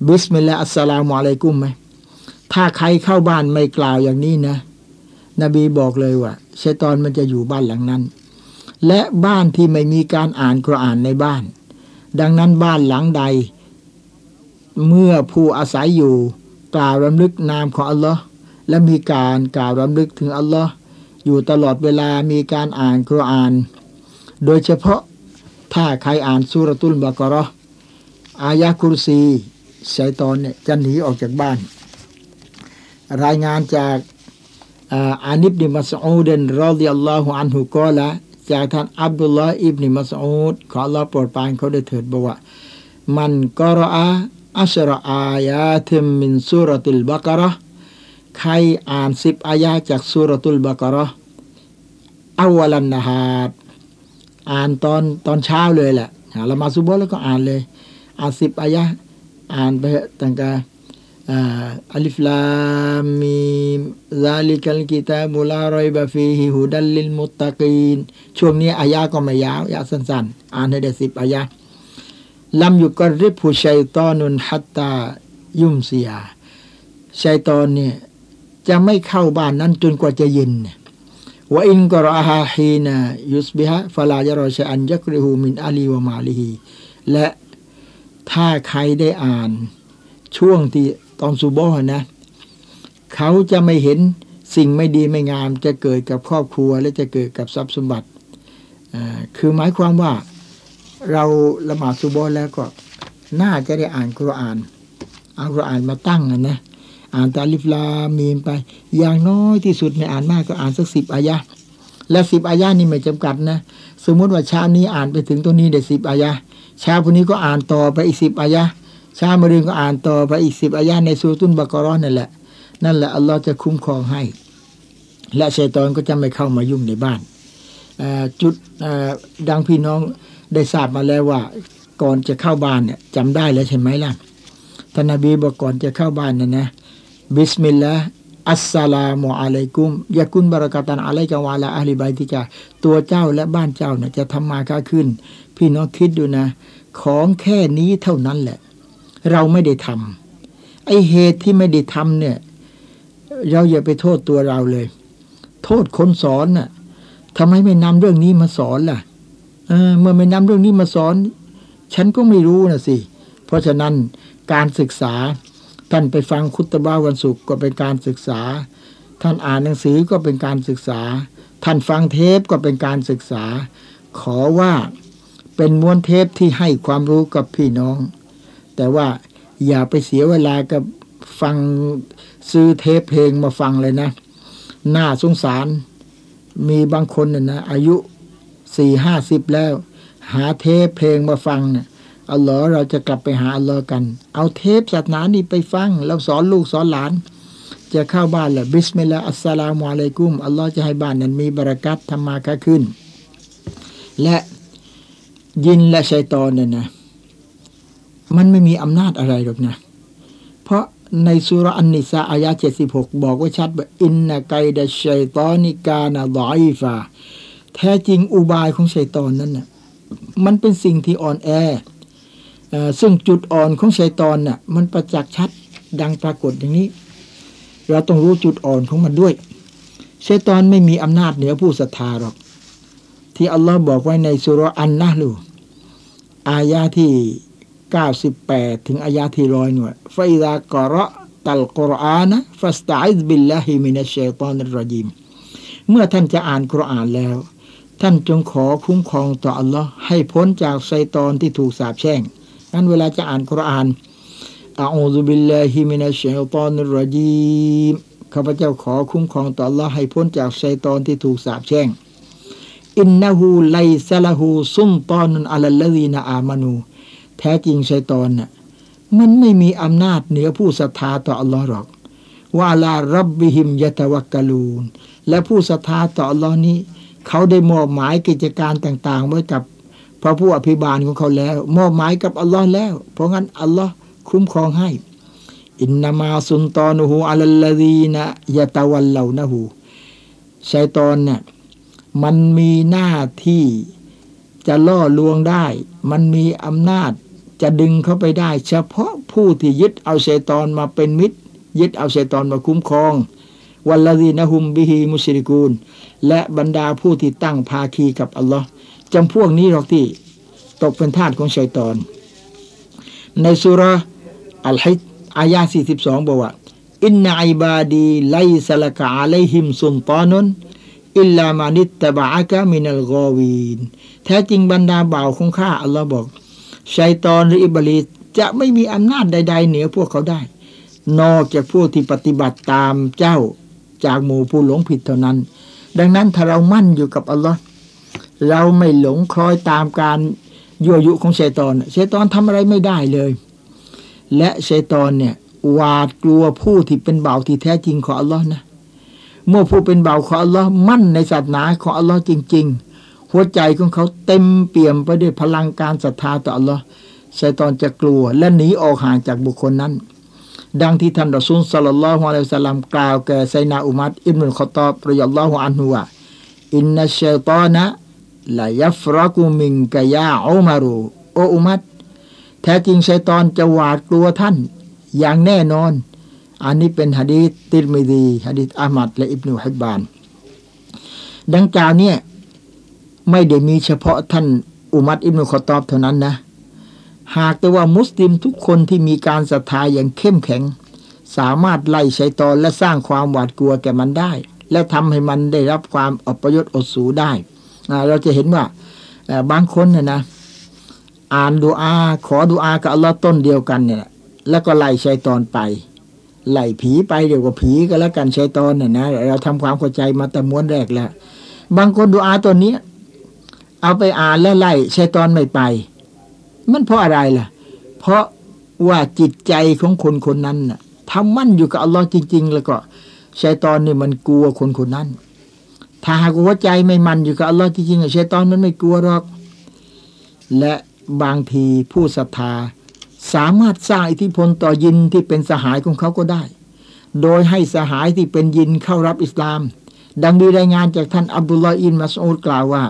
بسم الله السلام عليكم ไหมถ้าใครเข้าบ้านไม่กล่าวอย่างนี้นะ นบีบอกเลยว่าชัยตอนมันจะอยู่บ้านหลังนั้น และบ้านที่ไม่มีการอ่านกุรอานในบ้าน ดังนั้นบ้านหลังใด เมื่อผู้อาศัยอยู่ กล่าวรำลึกนามของอัลลอฮ์และมีการกล่าวรำลึกถึงอัลลอฮ์อยู่ตลอดเวลามีการอ่านกุรอาน โดยเฉพาะถ้าใครอ่านสุรตุลบากรออายะคุรซีชัยตอนเนี่ยจะหนีออกจากบ้าน รายงานจากอานิบนิมัสอูเดนรอดิยัลลอฮุอันฮุกอละ จากท่านอับดุลลาห์อิบนิมัสอูดขอเราโปรดปรานเขาได้เถิดบอกว่า มันกรอาอัชรอายาเทมมินสุรตุลบากระใครอ่านสิบอายาจากสุรตุลบากระอาวลันนาฮาดอ่านตอนตอนเช้าเลยแหละเรามาซุบแล้วก็อ่านเลย อ่านสิบอายะอ่านไปตั้งแต่ อัลิฟลามีซาลิกัลกิตาบุลารอยบะฟีฮิฮุดัลลิลมุตตะกีนช่วงนี้อายะก็ไม่ยาวยาวสั้นๆ อ่านให้ได้สิบอายะลำอยู่ก็ริบผู้ชัยตอนุนฮัตตายุ่มเสียชัยตอนเนี่ยจะไม่เข้าบ้านนั้นจนกว่าจะเย็นว่าอินกรอฮาฮีนายุสบิฮะฟลายรอชอันยักริฮูมินอาลีวะมาลีฮีและถ้าใครได้อ่านช่วงที่ ตอนซูโบนะ เขาจะไม่เห็นสิ่งไม่ดีไม่งามจะเกิดกับครอบครัวและจะเกิดกับทรัพย์สมบัติคือหมายความว่าเราละหมาดซูโบแล้วก็น่าจะได้อ่านคุรอานเอาคุรอานมาตั้งนะอ่านตาลิฟลามีมไป อย่างน้อยที่สุดไม่อ่านมากก็อ่านสักสิบอายะและสิบอายะนี่ไม่จำกัดนะ สมมติว่าเช้านี้อ่านไปถึงตรงนี้ได้สิบอายะเช้าพรุ่งนี้ก็อ่านต่อไปอีกสิบอายะ เช้ามะรืนก็อ่านต่อไปอีกสิบอายะในสูตุนบากรอนนั่นแหละ นั่นแหละอัลลอฮ์จะคุ้มครองให้ และชัยตอนก็จะไม่เข้ามายุ่งในบ้านจุดดังพี่น้องได้ทราบมาแล้วว่าก่อนจะเข้าบ้านเนี่ยจำได้แล้วใช่ไหมล่ะท่านนบีบอกก่อนจะเข้าบ้านนะนะบิสมิลลาห์อัสสลามุอะลัยกุมยากุนบารักตันอะลัยกะวาลาอัลีบายติกาตัวเจ้าและบ้านเจ้าเนี่ยจะทำมาค้าขึ้น พี่น้องคิดดูนะ ของแค่นี้เท่านั้นแหละ เราไม่ได้ทำไอเหตุที่ไม่ได้ทำเนี่ย เราอย่าไปโทษตัวเราเลย โทษคนสอนน่ะทำไมไม่นำเรื่องนี้มาสอนล่ะเเมื่อไม่นำเรื่องนี้มาสอน ฉันก็ไม่รู้นะสิ เพราะฉะนั้นการศึกษาท่านไปฟังคุตบ้าวันศุกร์ก็เป็นการศึกษา ท่านอ่านหนังสือก็เป็นการศึกษา ท่านฟังเทปก็เป็นการศึกษา ขอว่าเป็นม้วนเทปที่ให้ความรู้กับพี่น้อง แต่ว่าอย่าไปเสียเวลากับฟังซื้อเทปเพลงมาฟังเลยนะ น่าสงสาร มีบางคนน่ะนะอายุสี่ห้าสิบแล้ว หาเทปเพลงมาฟังเนะี่ยอัลลอฮ์เราจะกลับไปหาอัลลอฮ์กัน เอาเทปศาสนานี่ไปฟัง แล้วสอนลูกสอนหลาน จะเข้าบ้านแหละบิสมิลลาอัสสลามุอะลัยกุม อัลลอฮ์จะให้บ้านนั้นมีบรากัตธรรมาค้าขึ้น และยินและชัยตอนเนี่ยนะ มันไม่มีอำนาจอะไรหรอกนะ เพราะในสุรอันนิสาอายะเจ็ดสิบหกบอกไว้ชัดว่าอินนาไกดะชัยตอนิกานะดอยฟาแท้จริงอุบายของชัยตอนนั้นนะ่ะมันเป็นสิ่งที่อ่อนแอซึ่งจุดอ่อนของชัยตอนน่ะมันประจักษ์ชัดดังปรากฏอย่างนี้ เราต้องรู้จุดอ่อนของมันด้วยชัยตอนไม่มีอำนาจเหนือผู้ศรัทธาหรอก ที่อัลลอฮ์บอกไว้ในสุรอันนะลูอายาที่ 98 ถึงอายาที่ร้อยหน่วยفإذا قرأت القرآن فاستعذ بالله من الشيطان الرجيم เมื่อท่านจะอ่านกุรอานแล้ว ท่านจงขอคุ้มครองต่ออัลลอฮ์ให้พ้นจากชัยตอนที่ถูกสาปแช่งนั้นเวลาจะอ่านกุรอานأعوذ بالله من الشيطان الرجيم ข้าพเจ้าขอคุ้มครองต่ออัลลอฮ์ให้พ้นจากชัยตอนที่ถูกสาปแช่งอินนะฮูไลซะละฮูซุมตอนอัลลลีนาอามานู แท้จริงไซตอนน่ะมันไม่มีอำนาจเหนือผู้ศรัทธาต่ออัลลอฮ์หรอกว่าลารับบิหิมยะตะวักกลูน และผู้ศรัทธาต่ออัลลอฮ์นี้ เขาได้มอบหมายกิจการต่างๆไว้กับพระผู้อภิบาลของเขาแล้ว มอบหมายกับอัลลอฮ์แล้ว เพราะงั้นอัลลอฮ์คุ้มครองให้ อินนามาสุนตอนูฮูอัลลลีนะยะตะวัลเหล่านะฮูชัยตอนเนี่ยมันมีหน้าที่จะล่อลวงได้ มันมีอำนาจ จะดึงเขาไปได้ เฉพาะผู้ที่ยึดเอาชัยตอนมาเป็นมิตร ยึดเอาชัยตอนมาคุ้มครองวัลลีนะฮุมบิฮีมุสริกูล และบรรดาผู้ที่ตั้งภาคีกับอัลลอฮ์จำพวกนี้หรอกที่ตกเป็นทาสของชัยตอน ในสุรอัลฮิจร์อายา42 บอกว่า إن عبادي ليس لك عليهم سلطان إلا من اتبعك من الغاوين แท้จริงบรรดาบ่าวของข้าอัลลอฮ์บอก ชัยตอนหรืออิบลิสจะไม่มีอำนาจใด ๆ เหนือพวกเขาได้ นอกจากพวกที่ปฏิบัติตามเจ้าจากหมู่ผู้หลงผิดเท่านั้น ดังนั้นถ้าเรามั่นอยู่กับอัลลอฮ์เราไม่หลงคล้อยตามการยั่วยุของชัยตอนชัยตอนทำอะไรไม่ได้เลย และชัยตอนเนี่ยหวาดกลัวผู้ที่เป็นเบาที่แท้จริงของอัลลอฮ์นะเมื่อผู้เป็นเบาของอัลลอฮ์มั่นในศาสนาของอัลลอฮ์จริง ๆ หัวใจของเขาเต็มเปี่ยมไปด้วยพลังการศรัทธาต่ออัลลอฮ์ชัยตอนจะกลัวและหนีออกห่างจากบุคคลนั้น ดังที่ท่านรอซูลสัลลัลลอฮุอะลัยฮิสลามกล่าวแก่ไซนาอุมัดอิบนุลขตอบรยัลลอฮุอันฮุว่าอินนัชชัยตอนะลายัฟรักุมิงกะยาอุมารูโออุมัดแท้จริงชัยตอนจะหวาดกลัวท่าน อย่างแน่นอน อันนี้เป็นฮะดีติรมิดีฮะดีอามัดและอิบนุฮิบบาน ดังกล่าวเนี่ย ไม่ได้มีเฉพาะท่านอุมัดอิบนุขตอบเท่านั้นนะ หากแต่ว่ามุสลิมทุกคนที่มีการศรัทธาอย่างเข้มแข็ง สามารถไล่ชัยตอนและสร้างความหวาดกลัวแก่มันได้ และทำให้มันได้รับความอปยชน์อดสูได้ เราจะเห็นว่าบางคนเนี่ยนะ อ่านดูอา ขอดูอากับอัลลอฮ์ต้นเดียวกันเนี่ยแล้วก็ไล่ชัยตอนไปไล่ผีไปเดี๋ยวก็ผีก็แล้วกันชัยตอนเนี่ยนะเราทำความเข้าใจมาแต่ม้วนแรกแล้ว บางคนดูอาตัวนี้ เอาไปอ่านแล้วไล่ชัยตอนไม่ไป มันเพราะอะไรล่ะ เพราะว่าจิตใจของคนคนนั้นน่ะทำมั่นอยู่กับอัลลอฮ์จริง ๆ แล้วก็ชัยตอนนี่มันกลัวคนคนนั้น ถ้าหากว่าใจไม่มั่นอยู่กับอัลลอฮ์จริงๆชัยตอนมันไม่กลัวหรอก และบางทีผู้ศรัทธาสามารถสร้างอิทธิพลต่อยินที่เป็นสหายของเขาก็ได้ โดยให้สหายที่เป็นยินเข้ารับอิสลาม ดังมีรายงานจากท่านอับดุลลาอินมัสอูดกล่าวว่า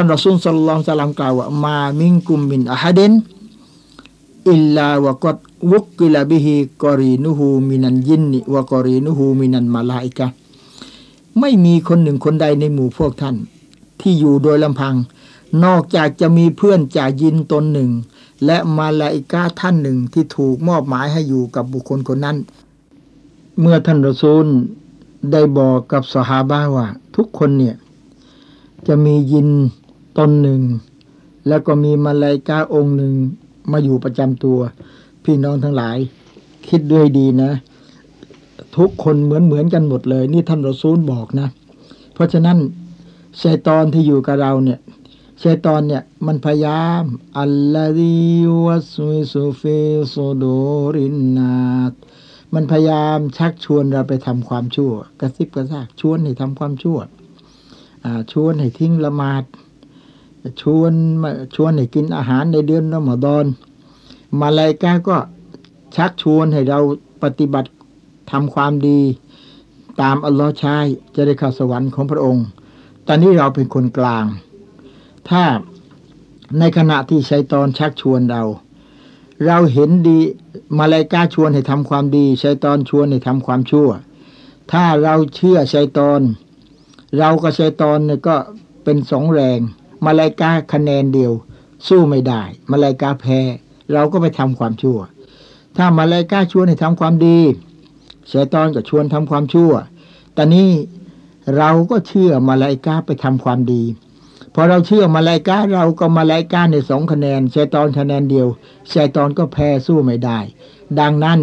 ท่านรอซูลสัลลัลสลามกล่าวว่ามามิงกุมมินอะฮัดนإلا وقد وكل به قرينه من الجن وقرينه من الملائكة ไม่มีคนหนึ่งคนใดในหมู่พวกท่าน ที่อยู่โดยลำพัง นอกจากจะมีเพื่อนจากยินตนหนึ่ง และมาลาอิกาท่านหนึ่งที่ถูกมอบหมายให้อยู่กับบุคคลคนนั้น เมื่อท่านรอซูลได้บอกกับสหาบ้าว่า ทุกคนเนี่ย จะมียิน ตนหนึ่ง แล้วก็มีมาลาอิกาองค์หนึ่งมาอยู่ประจำตัว พี่น้องทั้งหลาย คิดด้วยดีนะ ทุกคนเหมือนเหมือนกันหมดเลย นี่ท่านรอซูลบอกนะ เพราะฉะนั้นชัยตอนที่อยู่กับเราเนี่ยชัยตอนเนี่ยมันพยายามالذي يوسوس في صدور الناس มันพยายามชักชวนเราไปทำความชั่ว กระซิบกระซากชวนให้ทำความชั่วชวนให้ทิ้งละหมาด ชวนชวนให้กินอาหารในเดือนรอมฎอนมาลายกาก็ชักชวนให้เราปฏิบัติทำความดีตามอัลลอฮ์ชายจะได้เข้าสวรรค์ของพระองค์ ตอนนี้เราเป็นคนกลาง ถ้าในขณะที่ชัยตอนชักชวนเรา เราเห็นดีมาลายกาชวนให้ทำความดีชัยตอนชวนให้ทำความชั่ว ถ้าเราเชื่อชัยตอน เรากับชัยตอนเนี่ยก็เป็นสองแรง มาลายกาคะแนนเดียว สู้ไม่ได้ มาลายกาแพ้ เราก็ไปทำความชั่ว ถ้ามาลายกาชวนให้ทำความดีชายตอนก็ชวนทำความชั่วตอนนี้เราก็เชื่อมาลายกาไปทำความดีพอเราเชื่อมาลายกาเราก็มาลายกาในสองคะแนนชายตอนคะแนนเดียวชายตอนก็แพ้สู้ไม่ได้ ดังนั้น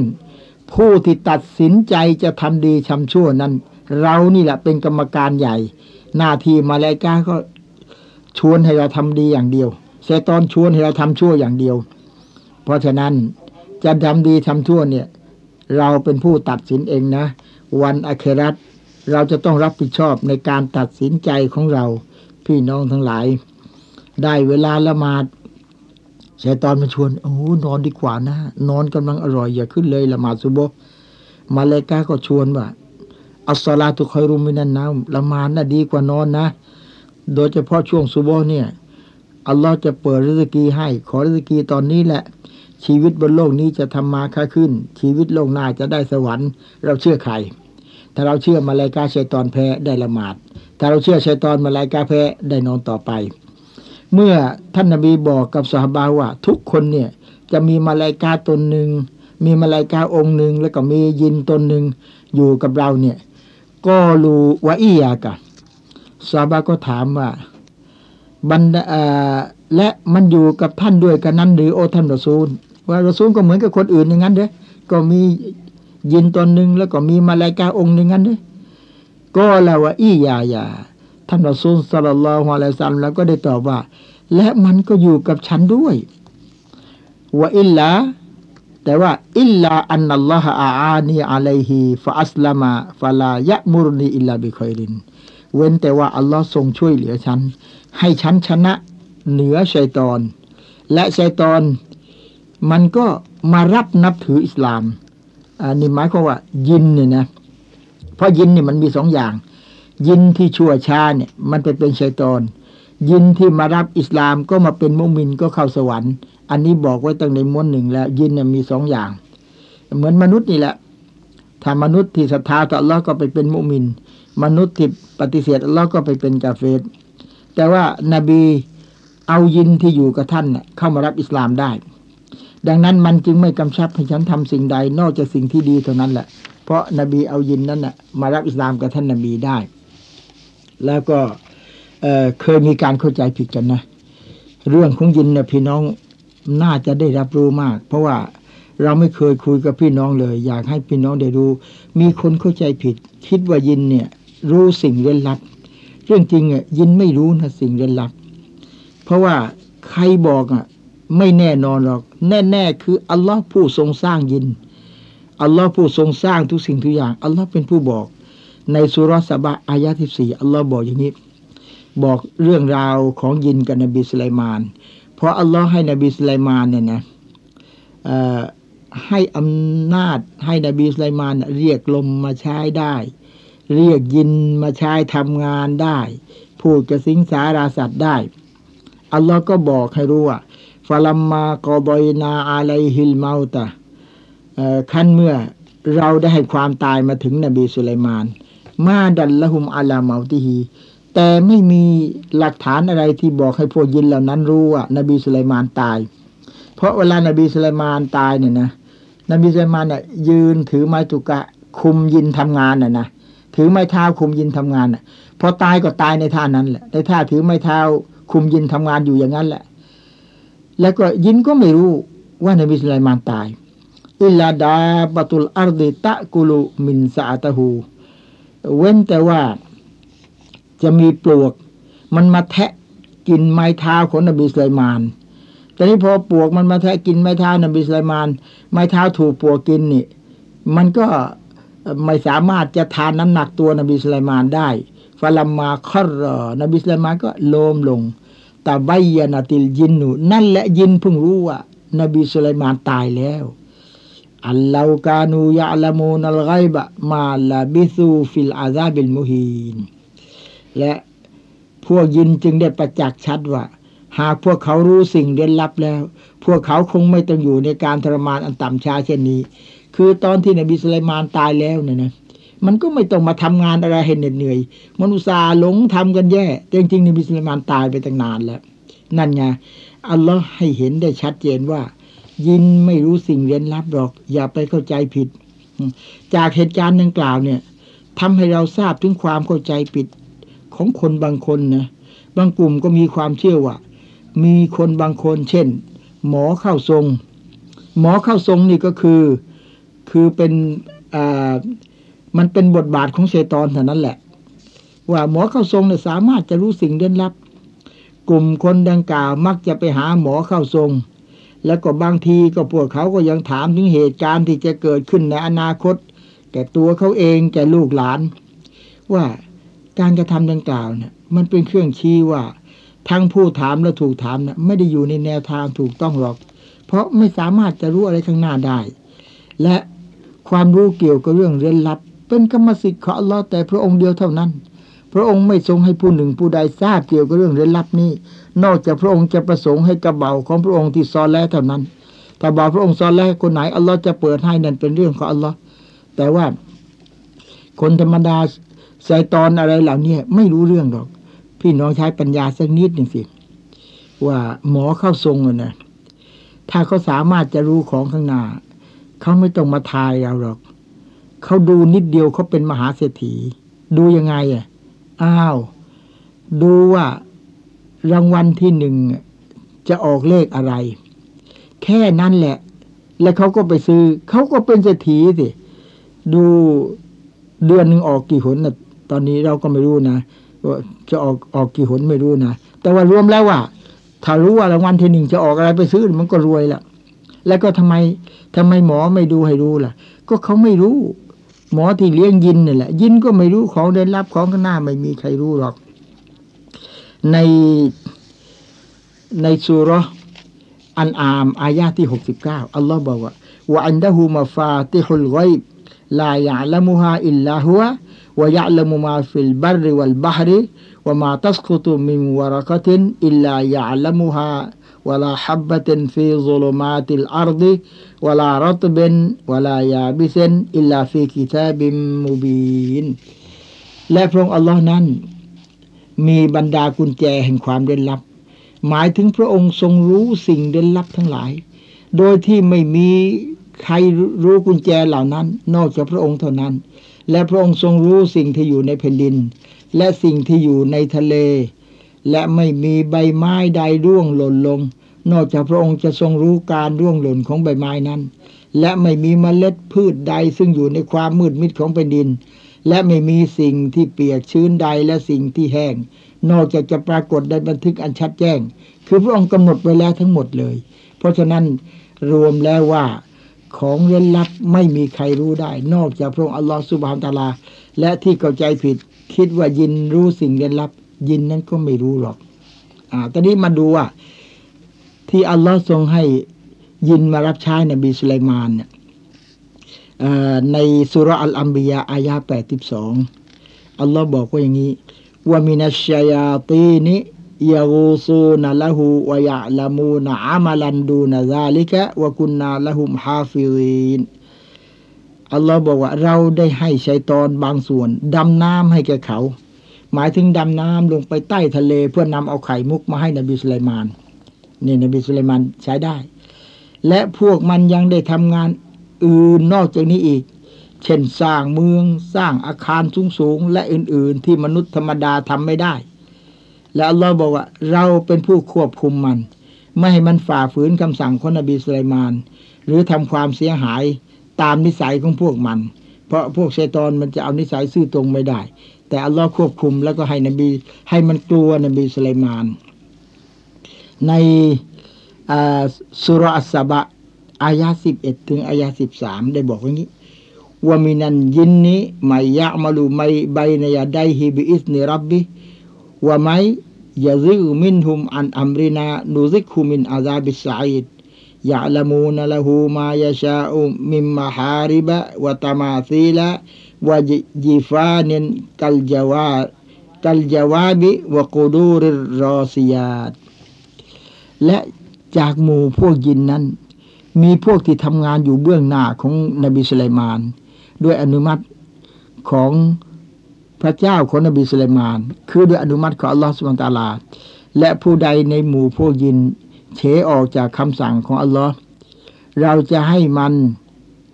ผู้ที่ตัดสินใจจะทำดีทำชั่วนั้น เรานี่แหละเป็นกรรมการใหญ่ หน้าที่มาลายกาก็ ชวนให้เราทำดีอย่างเดียวชายตอนชวนให้เราทำชั่วอย่างเดียว เพราะฉะนั้นจะทำดีทำชั่วเนี่ย เราเป็นผู้ตัดสินเองนะ วันอเครัตเราจะต้องรับผิดชอบในการตัดสินใจของเรา พี่น้องทั้งหลาย ได้เวลาละหมาดชายตอนมาชวนโอ้นอนดีกว่านะนอนกำลังอร่อยอย่าขึ้นเลยละหมาดซุโบมาเลกาก็ชวนว่าอัสสลาตุคอยรุมินันนะละหมาดน่ะดีกว่านอนนะ โดยเฉพาะช่วงซุโบเนี่ยอัลลอฮ์จะเปิดริสกีให้ ขอริสกีตอนนี้แหละ ชีวิตบนโลกนี้จะทำมาค่าขึ้น ชีวิตโลกหน้าจะได้สวรรค์ เราเชื่อใคร ถ้าเราเชื่อมาลายกาชัยตอนแพ้ได้ละหมาด ถ้าเราเชื่อชัยตอนมาลายกาแพ้ได้นอนต่อไป เมื่อท่านนบีบอกกับสหบาว่า ทุกคนเนี่ยจะมีมาลายกาตนหนึ่งมีมาลายกาองค์หนึ่งแล้วก็มียินตนหนึ่งอยู่กับเราเนี่ยก็รู้ว่าอียากะ สหบาก็ถามว่าบรรดาและมันอยู่กับท่านด้วยกันนั้นหรือโอท่านรอซูล ว่ารอซูลก็เหมือนกับคนอื่นอย่างนั้นเด้ก็มียินตนหนึ่งแล้วก็มีมาลายกาองค์หนึ่งนั้นเด้ก็แล้วว่าอียายาท่านรอซูลสัลลัลลอฮุอะลัยฮิซัลลัมแล้วก็ได้ตอบว่า และมันก็อยู่กับฉันด้วยว่าอิลลาแต่ว่าอิลลาอันนัลลอฮะอาอานีอะลัยฮิฟะอัสลามะฟะลายะมุรนีอิลลาบิคอยริน เว้นแต่ว่าอัลลอฮ์ทรงช่วยเหลือฉัน ให้ฉันชนะเหนือชัยตอน และชัยตอนมันก็มารับนับถืออิสลามอันนี้หมายความว่า ยินเนี่ยนะเพราะยินเนี่ยมันมีสองอย่าง ยินที่ชั่วช้าเนี่ย มันไปเป็นชัยตอน ยินที่มารับอิสลามก็มาเป็นมุมินก็เข้าสวรรค์ อันนี้บอกไว้ตั้งในม้วนหนึ่งแล้ว ยินเนี่ยมีสองอย่าง เหมือนมนุษย์นี่แหละถ้ามนุษย์ที่ศรัทธาต่ออัลลอฮ์ก็ไปเป็นมุมิน มนุษย์ที่ปฏิเสธอัลลอฮ์ก็ไปเป็นกาเฟรแต่ว่านาบีเอายินที่อยู่กับท่านเข้ามารับอิสลามได้ ดังนั้นมันจึงไม่กำชับให้ฉันทำสิ่งใดนอกจากสิ่งที่ดีเท่านั้นแหละ เพราะนบีเอายินนั้นนะมารับอิสลามกับท่านนบีได้ แล้วก็เเคยมีการเข้าใจผิดกันนะ เรื่องของยินเนี่ยพี่น้องน่าจะได้รับรู้มาก เพราะว่าเราไม่เคยคุยกับพี่น้องเลย อยากให้พี่น้องได้รู้ มีคนเข้าใจผิด คิดว่ายินเนี่ย รู้สิ่งเร้นลับ เรื่องจริงอะยินไม่รู้นะสิ่งเร้นลับ เพราะว่าใครบอกอะไม่แน่นอนหรอก แน่ ๆ คืออัลลอฮ์ผู้ทรงสร้างยินอัลลอฮ์ผู้ทรงสร้างทุกสิ่งทุกอย่าง อัลลอฮ์เป็นผู้บอก ในสุรสบะอายะที่สี่อัลลอฮ์บอกอย่างนี้ บอกเรื่องราวของยินกับนบีสุไลมาน เพราะอัลลอฮ์ให้นบีสุไลมานเนี่ยนะให้อำนาจให้นบีสุไลมานเรียกลมมาใช้ได้ เรียกยินมาใช้ทำงานได้ พูดกับสิงสาราสัตว์ได้ อัลลอฮ์ก็บอกให้รู้ว่าฟาลัมมากอบอยนาอาไลฮิลเมาตะขั้นเมื่อเราได้ให้ความตายมาถึงนบีสุไลมาน มาดันละหุมอาลาเมาติฮีแต่ไม่มีหลักฐานอะไรที่บอกให้พวกยินเหล่านั้นรู้ว่านบีสุไลมานตาย เพราะเวลานบีสุไลมานตายเนี่ยนะนบีสุไลมานเนี่ยยืนถือไม้ตุกะคุมยินทำงานน่ะนะ ถือไม้เท้าคุมยินทำงานน่ะ พอตายก็ตายในท่านั้นแหละในท่าถือไม้เท้าคุมยินทำงานอยู่อย่างนั้นแหละ แล้วก็ยินก็ไม่รู้ว่านบีสุไลมานตายอิลลาดาบตุลอารดิตะกุลุมินซาตะฮูเว้นแต่ว่าจะมีปลวก มันมาแทะกินไม้เท้าของนบีสุไลมานแต่นี้พอปลวกมันมาแทะกินไม้เท้านบีสุไลมาน ไม้เท้าถูกปลวกกินนี่ มันก็ ไม่สามารถจะทานน้ำหนักตัวนบีสุไลมานได้ฟาลัมมาคอรอนบีสุไลมานก็โลมลงแต่ใบยานาติลยินนูนั่นแหละยินเพิ่งรู้ว่านบีสุไลมานตายแล้วอัลลอฮกานูยะละมูนัลไกบะมาلبثوا في العذاب المهين และพวกยินจึงได้ประจักษ์ชัดว่า หากพวกเขารู้สิ่งเร้นลับแล้ว พวกเขาคงไม่ต้องอยู่ในการทรมานอันต่ำช้าเช่นนี้ คือตอนที่นบีสุไลมานตายแล้วเนี่ยนะมันก็ไม่ต้องมาทำงานอะไรให้เหน็ดเหนื่อยมนุษย์หลงทำกันแย่แต่จริงๆนบีสุลัยมานตายไปตั้งนานแล้ว นั่นไงอัลลอฮ์ให้เห็นได้ชัดเจนว่า ยินไม่รู้สิ่งเร้นลับหรอก อย่าไปเข้าใจผิด จากเหตุการณ์ดังกล่าวเนี่ยทำให้เราทราบถึงความเข้าใจผิดของคนบางคนนะบางกลุ่มก็มีความเชื่อว่า มีคนบางคน เช่น หมอเข้าทรง หมอเข้าทรงนี่ก็คือ คือเป็นอ่ามันเป็นบทบาทของเชตอนเท่านั้นแหละ ว่าหมอเข้าทรงเนี่ยสามารถจะรู้สิ่งเด่นลับ กลุ่มคนดังกล่าวมักจะไปหาหมอเข้าทรง แล้วก็บางทีก็พวกเขาก็ยังถามถึงเหตุการณ์ที่จะเกิดขึ้นในอนาคต แก่ตัวเขาเองแก่ลูกหลาน ว่าการกระทำดังกล่าวเนี่ยมันเป็นเครื่องชี้ว่าทั้งผู้ถามและถูกถามนะไม่ได้อยู่ในแนวทางถูกต้องหรอก เพราะไม่สามารถจะรู้อะไรข้างหน้าได้ และ ความรู้เกี่ยวกับเรื่องเร้นลับ เป็นกรรมสิทธิ์ของอัลลอฮ์แต่พระองค์เดียวเท่านั้น พระองค์ไม่ทรงให้ผู้หนึ่งผู้ใดทราบเกี่ยวกับเรื่องเร้นลับนี้ นอกจากพระองค์จะประสงค์ให้กระเบาของพระองค์ที่ซอนแล้วเท่านั้นถ้าบอกพระองค์ซอนแล้วคนไหนอัลลอฮ์จะเปิดให้นั่นเป็นเรื่องของอัลลอฮ์แต่ว่าคนธรรมดาไซตอนอะไรเหล่านี้ไม่รู้เรื่องหรอก พี่น้องใช้ปัญญาสักนิดหนึ่งสิ ว่าหมอเข้าทรงนะถ้าเขาสามารถจะรู้ของข้างหน้า เขาไม่ต้องมาทายเราหรอก เขาดูนิดเดียวเขาเป็นมหาเศรษฐี ดูยังไงอะ อ้าว ดูว่ารางวัลที่หนึ่งจะออกเลขอะไร แค่นั้นแหละ แล้วเขาก็ไปซื้อ เขาก็เป็นเศรษฐีสิ ดูเดือนหนึ่งออกกี่หนนะตอนนี้เราก็ไม่รู้นะว่าจะออกออกกี่หนไม่รู้นะ แต่ว่ารวมแล้วว่าถ้ารู้ว่ารางวัลที่หนึ่งจะออกอะไรไปซื้อมันก็รวยละ แล้วก็ทำไมทำไมหมอไม่ดูให้รู้ล่ะ ก็เขาไม่รู้ หมอที่เลี้ยงยินนี่แหละ ยินก็ไม่รู้ของเร้นลับของข้างหน้าไม่มีใครรู้หรอก ในในสุรอันอามอายาที่หกสิบเก้าอัลลอฮ์บอกว่า وعنده مفاتح الغيب لا يعلمها إلا هو ويعلم ما في البر والبحر وما تسقط من ورقة إلا يعلمها ولا حبة في ظلمات الأرض ولا رطب ولا يابس إلا في كتاب مبين และพระองค์อัลลอฮ์นั้น มีบรรดากุญแจแห่งความเด่นลับ หมายถึงพระองค์ทรงรู้สิ่งเด่นลับทั้งหลาย โดยที่ไม่มีใครรู้กุญแจเหล่านั้น นอกจากพระองค์เท่านั้นและพระองค์ทรงรู้สิ่งที่อยู่ในแผ่นดิน และสิ่งที่อยู่ในทะเล และไม่มีใบไม้ใดร่วงหล่นลง นอกจากพระองค์จะทรงรู้การร่วงหล่นของใบไม้นั้น และไม่มีเมล็ดพืชใดซึ่งอยู่ในความมืดมิดของแผ่นดิน และไม่มีสิ่งที่เปียกชื้นใดและสิ่งที่แห้ง นอกจากจะปรากฏในบันทึกอันชัดแจ้ง คือพระองค์กำหนดไว้แล้วทั้งหมดเลย เพราะฉะนั้นรวมแล้วว่าของเร้นลับไม่มีใครรู้ได้ นอกจากพระองค์อัลลอฮฺสุบฮานตาลา และที่เข้าใจผิดคิดว่ายินรู้สิ่งเร้นลับ ยินนั้นก็ไม่รู้หรอก อ่า ตอนนี้มาดูว่า ที่อัลลอฮ์ทรงให้ยินมารับใช้นบีสุลัยมานเนี่ยในสุรอัลอัมบียาอายาแปดสิบสองอัลลอฮ์บอกว่าอย่างนี้ว่ามินัชชัยาตีนิยาูซูนละหูวยะละมูนอามาลันดูนซาลิกะวะกุนนาละหุมฮาฟิรินอัลลอฮ์บอกว่าเราได้ให้ชัยตอนบางส่วนดำน้ำให้แก่เขา หมายถึงดำน้ำลงไปใต้ทะเล เพื่อนำเอาไข่มุกมาให้นบีสุลัยมานนี่นบีสุลัยมานใช้ได้ และพวกมันยังได้ทำงานอื่นนอกจากนี้อีก เช่นสร้างเมืองสร้างอาคารสูงๆและอื่นๆ ที่มนุษย์ธรรมดาทำไม่ได้ แล้วอัลลอฮ์บอกว่าเราเป็นผู้ควบคุมมัน ไม่ให้มันฝ่าฝืนคำสั่งของนบีสุลัยมาน หรือทำความเสียหายตามนิสัยของพวกมัน เพราะพวกชัยตอนมันจะเอานิสัยซื่อตรงไม่ได้ แต่อัลลอฮ์ควบคุมแล้วก็ให้นบี ให้มันกลัวนบีสุลัยมาน ในสุรอัสบะอายาสิบเอ็ดถึงอายาสิบสามได้บอกว่างี้ ومن الجن من يعمل بين يديه بإذن ربه ومن يزغ منهم عن أمرنا نذقه من عذاب السعيرยะลามูนละหูมายาชาอุมิมมาฮาริบะวะตามาซีละ วะจิฟานินกัลจาวากัลจาวาบิวะกูดูริรอซิยาตและจากหมู่พวกยินนั้น มีพวกที่ทำงานอยู่เบื้องหน้าของนบีสุลัยมาน ด้วยอนุมัติของพระเจ้าของนบีสุลัยมาน คือด้วยอนุมัติของอัลลอฮฺสุบานตาลา และผู้ใดในหมู่พวกยินเฉออกจากคำสั่งของอัลลอฮ์เราจะให้มัน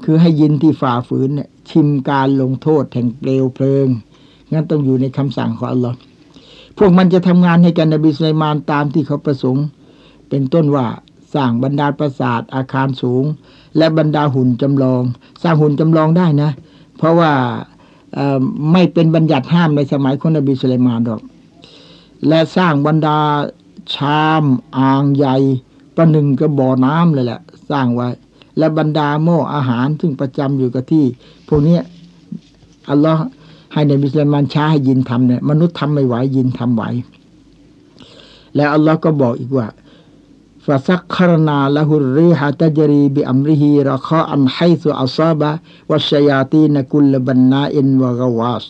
คือให้ยินที่ฝ่าฝืนเนี่ยชิมการลงโทษแห่งเปลวเพลิง งั้นต้องอยู่ในคำสั่งของอัลลอฮ์พวกมันจะทำงานให้กันนบีสุลมานตามที่เขาประสงค์ เป็นต้นว่าสร้างบรรดาปราสาทอาคารสูง และบรรดาหุ่นจำลอง สร้างหุ่นจำลองได้นะ เพราะว่าไม่เป็นบัญญัติห้ามในสมัยคนนบีสุลมานหรอก และสร้างบรรดาชาม อ่างใหญ่ประหนึ่งกระบ่อน้ำเลยแหละ สร้างไว้ และบรรดาหม้ออาหารซึ่งประจำอยู่กับที่ พวกนี้อัลลอฮ์ให้ในบิสลามานช้าให้ยินทำเนี่ยมนุษย์ทำไม่ไหวยินทำไหว แล้วอัลลอฮ์ก็บอกอีกว่าฟาซักคารนาละหุรีฮะตจรีบิอัมริฮีราคาอันไฮซุอัซาบะوالشياطين كل بناء وغواص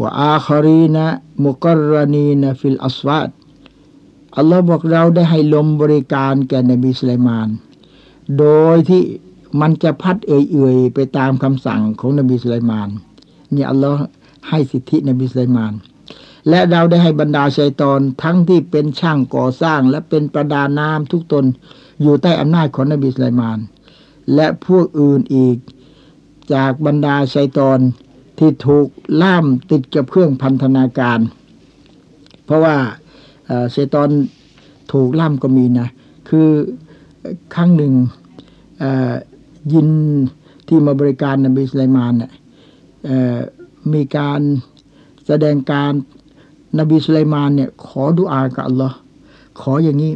وآخرين مقرنين في الأصفاد อัลลอฮ์บอกเราได้ให้ลมบริการแก่นบีสุลัยมาน โดยที่มันจะพัดเอื่อยๆไปตามคำสั่งของนบีสุลัยมานนี่อัลลอฮ์ให้สิทธินบีสุลัยมาน และเราได้ให้บรรดาชัยตอนทั้งที่เป็นช่างก่อสร้าง และเป็นประดาน้ำทุกตนอยู่ใต้อำนาจของนบีสุลัยมาน และพวกอื่นอีกจากบรรดาชัยตอนที่ถูกล่ามติดกับเครื่องพันธนาการ เพราะว่าเซตอนถูกล่ำก็มีนะ คือ ครั้งหนึ่งยินที่มาบริการนบีสุไลมานเนี่ยมีการแสดงการนบีสุไลมานเนี่ยขอดุอากับอัลลอฮ์ขออย่างนี้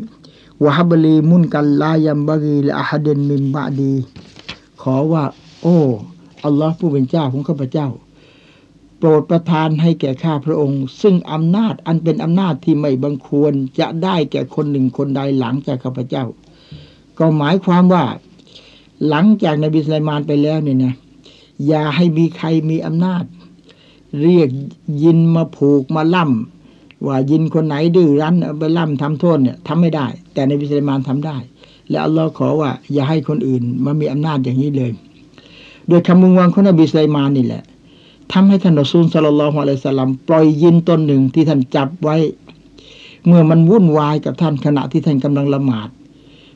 วะฮับลีมุนกันลายัมบารีละฮัดเดนมิมบะดี ขอว่า โอ้อัลลอฮ์ผู้เป็นเจ้าของข้าพเจ้า โปรดประทานให้แก่ข้าพระองค์ ซึ่งอำนาจอันเป็นอำนาจที่ไม่บังควรจะได้แก่คนหนึ่งคนใดหลังจากข้าพเจ้า ก็หมายความว่า หลังจากนบีสุลมานไปแล้วเนี่ยนะอย่าให้มีใครมีอำนาจ เรียกยินมาผูกมาล่ำว่ายินคนไหนดื้อรั้นไปล่ำทำโทษเนี่ยทำไม่ได้ แต่นบีสุลมานทำได้ และอัลลอฮ์ขอว่า อย่าให้คนอื่นมามีอำนาจอย่างนี้เลย โดยคำมึงวังของนบีสุลมานนี่แหละทำให้ท่านรอซูลสลลัลฮุอะลัยสลัมปล่อยยินต้นหนึ่งที่ท่านจับไว้ เมื่อมันวุ่นวายกับท่านขณะที่ท่านกำลังละหมาด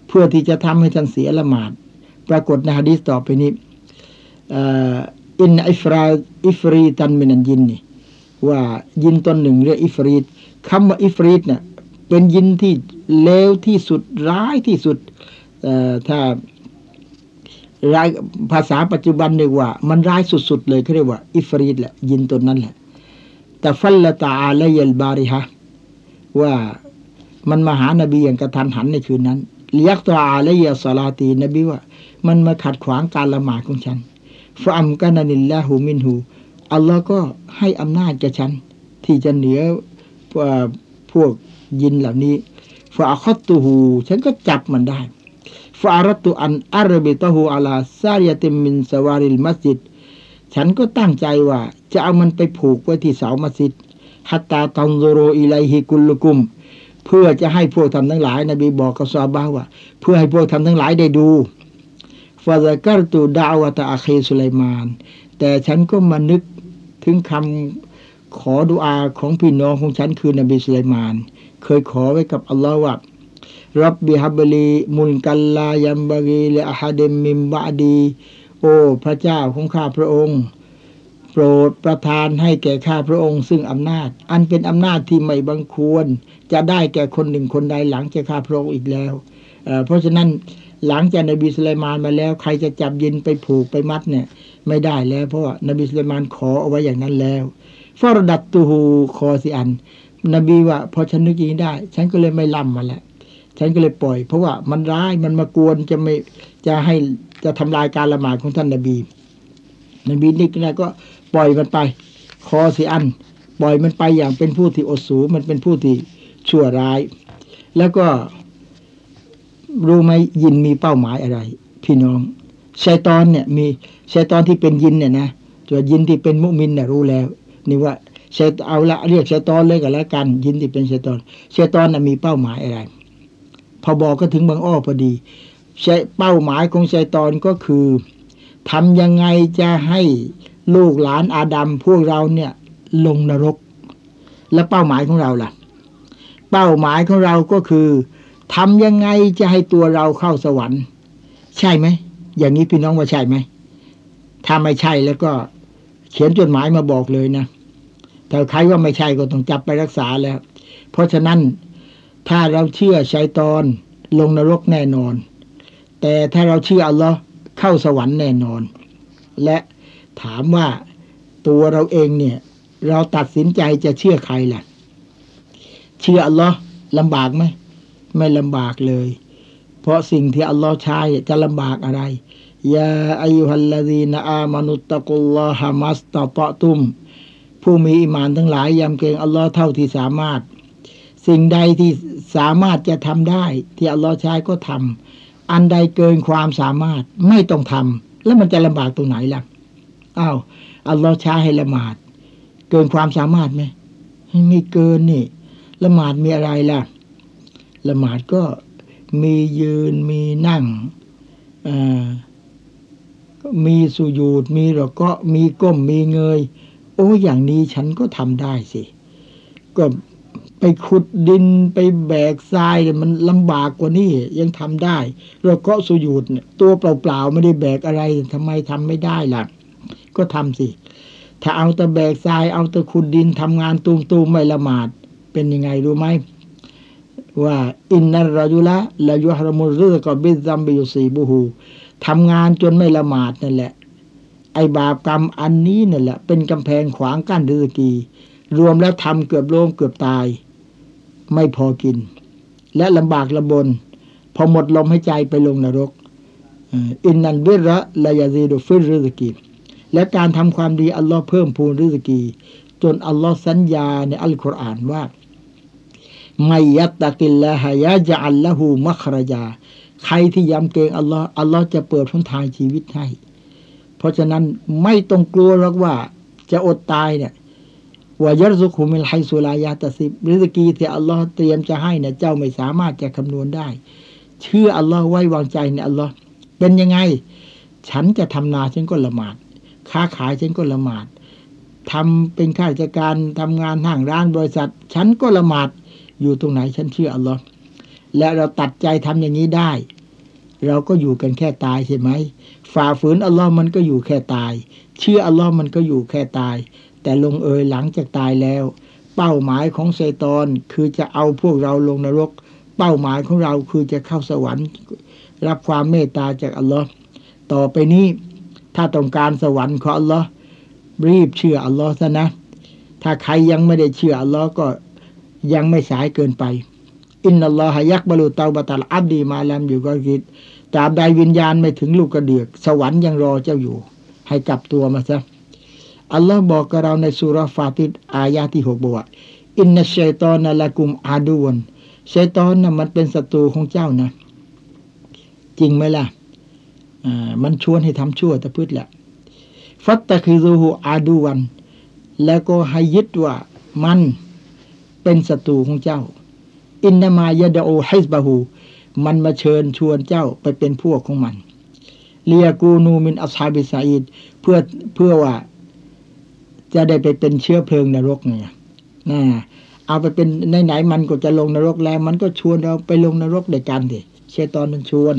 เพื่อที่จะทำให้ท่านเสียละหมาด ปรากฏในฮะดีษต่อไปนี้อินอิฟราอิฟรีตันมินันยินนี่ว่ายินตนหนึ่งเรียกอิฟรีตคำว่าอิฟรีตเนี่ยเป็นยินที่เลวที่สุดร้ายที่สุดถ้ารายภาษาปัจจุบันเรียกว่า มันร้ายสุดๆเลยเขาเรียกว่า อิฟรีดแหละ ยินตัวนั้นแหละ แต่ฟัลละตาอาลยลบาริฮะว่ามันมาหานบีอย่างกระทันหันในคืนนั้น เลียกตัวอาลยสลาตีนบีว่า มันมาขัดขวางการละหมาดของฉัน فأمكنني الله منه อัลลอฮ์ก็ให้อำนาจแก่ฉัน ที่จะเหนือพวกยินเหล่านี้فأخذته ฉันก็จับมันได้فأردت أن أربطه على سارية من سواري المسجد ฉันก็ตั้งใจว่า จะเอามันไปผูกไว้ที่เสามัสยิดحتى تنظروا إليه كلكم เพื่อจะให้พวกท่านทั้งหลาย นบีบอกกับซาบาว่า เพื่อให้พวกท่านทั้งหลายได้ดูفذكرت دعوة أخي سليمان แต่ฉันก็มานึกถึงคำขอดุอาของพี่น้องของฉันคือนบีสุไลมาน เคยขอไว้กับอัลลอฮ์ว่าرب هب لي ملكا لا ينبغي لأحد من بعديโอ้พระเจ้าของข้าพระองค์โปรดประทานให้แก่ข้าพระองค์ซึ่งอำนาจ อันเป็นอำนาจที่ไม่บังควร จะได้แก่คนหนึ่งคนใดหลังจากข้าพระองค์อีกแล้วเเพราะฉะนั้นหลังจากนบีสุลัยมานมาแล้ว ใครจะจับยินไปผูกไปมัดเนี่ย ไม่ได้แล้ว เพราะว่านบีสุลัยมานขอเอาไว้อย่างนั้นแล้วฟารดัตตูฮูคอสิอัน นบีว่าพอฉันนึกอย่างนี้ได้ ฉันก็เลยไม่ล่ำมาแล้วฉันก็เลยปล่อย เพราะว่ามันร้ายมันมากวนจะไม่จะให้จะทำลายการละหมาดของท่านนบี นบีนี่นะก็ปล่อยมันไป คอสีอัน ปล่อยมันไปอย่างเป็นผู้ที่อดสูมันเป็นผู้ที่ ชั่วร้าย แล้วก็รู้ไหมยินมีเป้าหมายอะไร พี่น้องชัยตอนเนี่ย มีชัยตอนที่เป็นยินเนี่ยนะตัวยินที่เป็นมุมินเนี่ยรู้แล้ว นี่ว่าชัยเอาละเรียกชัยตอนเลยกันแล้วกัน ยินที่เป็นชัยตอนชัยตอนน่ะมีเป้าหมายอะไร พอบอกก็ถึงบางอ้อพอดีใช้เป้าหมายของชัยตอนก็คือทำยังไงจะให้ลูกหลานอาดัมพวกเราเนี่ย ลงนรก และเป้าหมายของเราล่ะ เป้าหมายของเราก็คือทำยังไงจะให้ตัวเราเข้าสวรรค์ ใช่ไหม อย่างนี้พี่น้องว่าใช่ไหมถ้าไม่ใช่แล้วก็เขียนจดหมายมาบอกเลยนะแต่ใครว่าไม่ใช่ก็ต้องจับไปรักษาแล้ว เพราะฉะนั้นถ้าเราเชื่อชัยตอนลงนรกแน่นอน แต่ถ้าเราเชื่ออัลลอฮ์เข้าสวรรค์แน่นอน และถามว่าตัวเราเองเนี่ย เราตัดสินใจจะเชื่อใครล่ะ เชื่ออัลลอฮ์ลำบากไหมไม่ลำบากเลย เพราะสิ่งที่อัลลอฮ์ใช้จะลำบากอะไรยาอายุฮัลลาดีนอามานุตตะกุลลอฮามัสตะปะตุม ผู้มีอิมานทั้งหลายยำเกรงอัลลอฮ์เท่าที่สามารถ สิ่งใดที่สามารถจะทำได้ ที่อัลลอฮ์ใช้ก็ทำอันใดเกินความสามารถไม่ต้องทำแล้วมันจะลำบากตรงไหนล่ะอ้าวอัลลอฮ์ใช้ให้ละหมาด เกินความสามารถไหมไม่เกินนี่ ละหมาดมีอะไรล่ะ ละหมาดก็มียืนมีนั่งมีสุญูดมีหรอก็มีก้มมีเงย โอ้อย่างนี้ฉันก็ทำได้สิ ก็ไปขุดดินไปแบกทรายมันลำบากกว่านี้ยังทำได้เราก็สุญูดตัวเปล่าๆไม่ได้แบกอะไรทำไมทำไม่ได้ล่ะ ก็ทำสิ ถ้าเอาแต่แบกทรายเอาแต่ขุดดินทำงานตูมๆไม่ละหมาด เป็นยังไงรู้ไหมว่าอินนัรยุละละยุฮรมุรุกบิซัมบิยุสีบูฮูทำงานจนไม่ละหมาดนั่นแหละ ไอบาปกรรมอันนี้นั่นแหละ เป็นกำแพงขวางกั้นฤสกี รวมแล้วทำเกือบโลมเกือบตาย ไม่พอกิน และลำบากลำบน พอหมดลมให้ใจไปลงนรกอินนันเบระลายาซีดูฟิรฤสกี และการทำความดีอัลลอฮ์เพิ่มพูนฤสกี จนอัลลอฮ์สัญญาในอัลกุรอานว่า ไม่ยัตตะกิลละฮยะจะอัลละหูมัครยา ใครที่ยำเกรงอัลลอฮ์อัลลอฮ์จะเปิดทุนทางชีวิตให้ เพราะฉะนั้นไม่ต้องกลัวหรอกว่าจะอดตายเนี่ยว่ายัสุขุมิลไฮสุลายาตสิบริสกีที่อัลลอฮ์เตรียมจะให้เนี่ยเจ้าไม่สามารถจะคำนวณได้ เชื่ออัลลอฮ์ไว้วางใจในอัลลอฮ์เป็นยังไง ฉันจะทำนาฉันก็ละหมาด ค้าขายฉันก็ละหมาดทำเป็นข้าราชการทำงานห้างร้านบริษัท ฉันก็ละหมาด อยู่ตรงไหนฉันเชื่ออัลลอฮ์และเราตัดใจทำอย่างนี้ได้ เราก็อยู่กันแค่ตายใช่ไหมฝ่าฝืนอัลลอฮ์มันก็อยู่แค่ตาย เชื่ออัลลอฮ์มันก็อยู่แค่ตาย แต่ลงเอยหลังจากตายแล้ว เป้าหมายของไซตอนคือจะเอาพวกเราลงนรก เป้าหมายของเราคือจะเข้าสวรรค์ รับความเมตตาจากอัลลอฮ์ต่อไปนี้ถ้าต้องการสวรรค์ของอัลลอฮ์รีบเชื่ออัลลอฮ์ซะนะ ถ้าใครยังไม่ได้เชื่ออัลลอฮ์ก็ ยังไม่สายเกินไป อินนัลลอฮยักบรรลุเตาบัตัลอับดีมาแลมอยู่ก็คิดตราบใดวิญญาณไม่ถึงลูกกระเดือก สวรรค์ยังรอเจ้าอยู่ ให้กลับตัวมาซะอัลลอฮ์บอกกับเราในสุรฟาติดอายาที่หกบอกว่าอินนัชชัยตอนนัละกุมอาดูวนชัยตอนนะ่ะมันเป็นศัตรูของเจ้านะ จริงไหมล่ะอ่ามันชวนให้ทำชั่วแต่พืชแหละ ฟัตตะคือรูหูอาดูวัน แล้วก็ให้ยึดว่ามัน เป็นศัตรูของเจ้า อินนามายดาโอไฮสบาหูมันมาเชิญชวนเจ้าไปเป็นพวกของมัน เลียกูนูมินอัสาบิสาอิดเพื่อเพื่อว่า จะได้ไปเป็นเชื้อเพลิงนรกไงนะเอาไปเป็นไหนๆมันก็จะลงนรกแล้ว มันก็ชวนเราไปลงนรกด้วยกันสิเชตอนมันชวน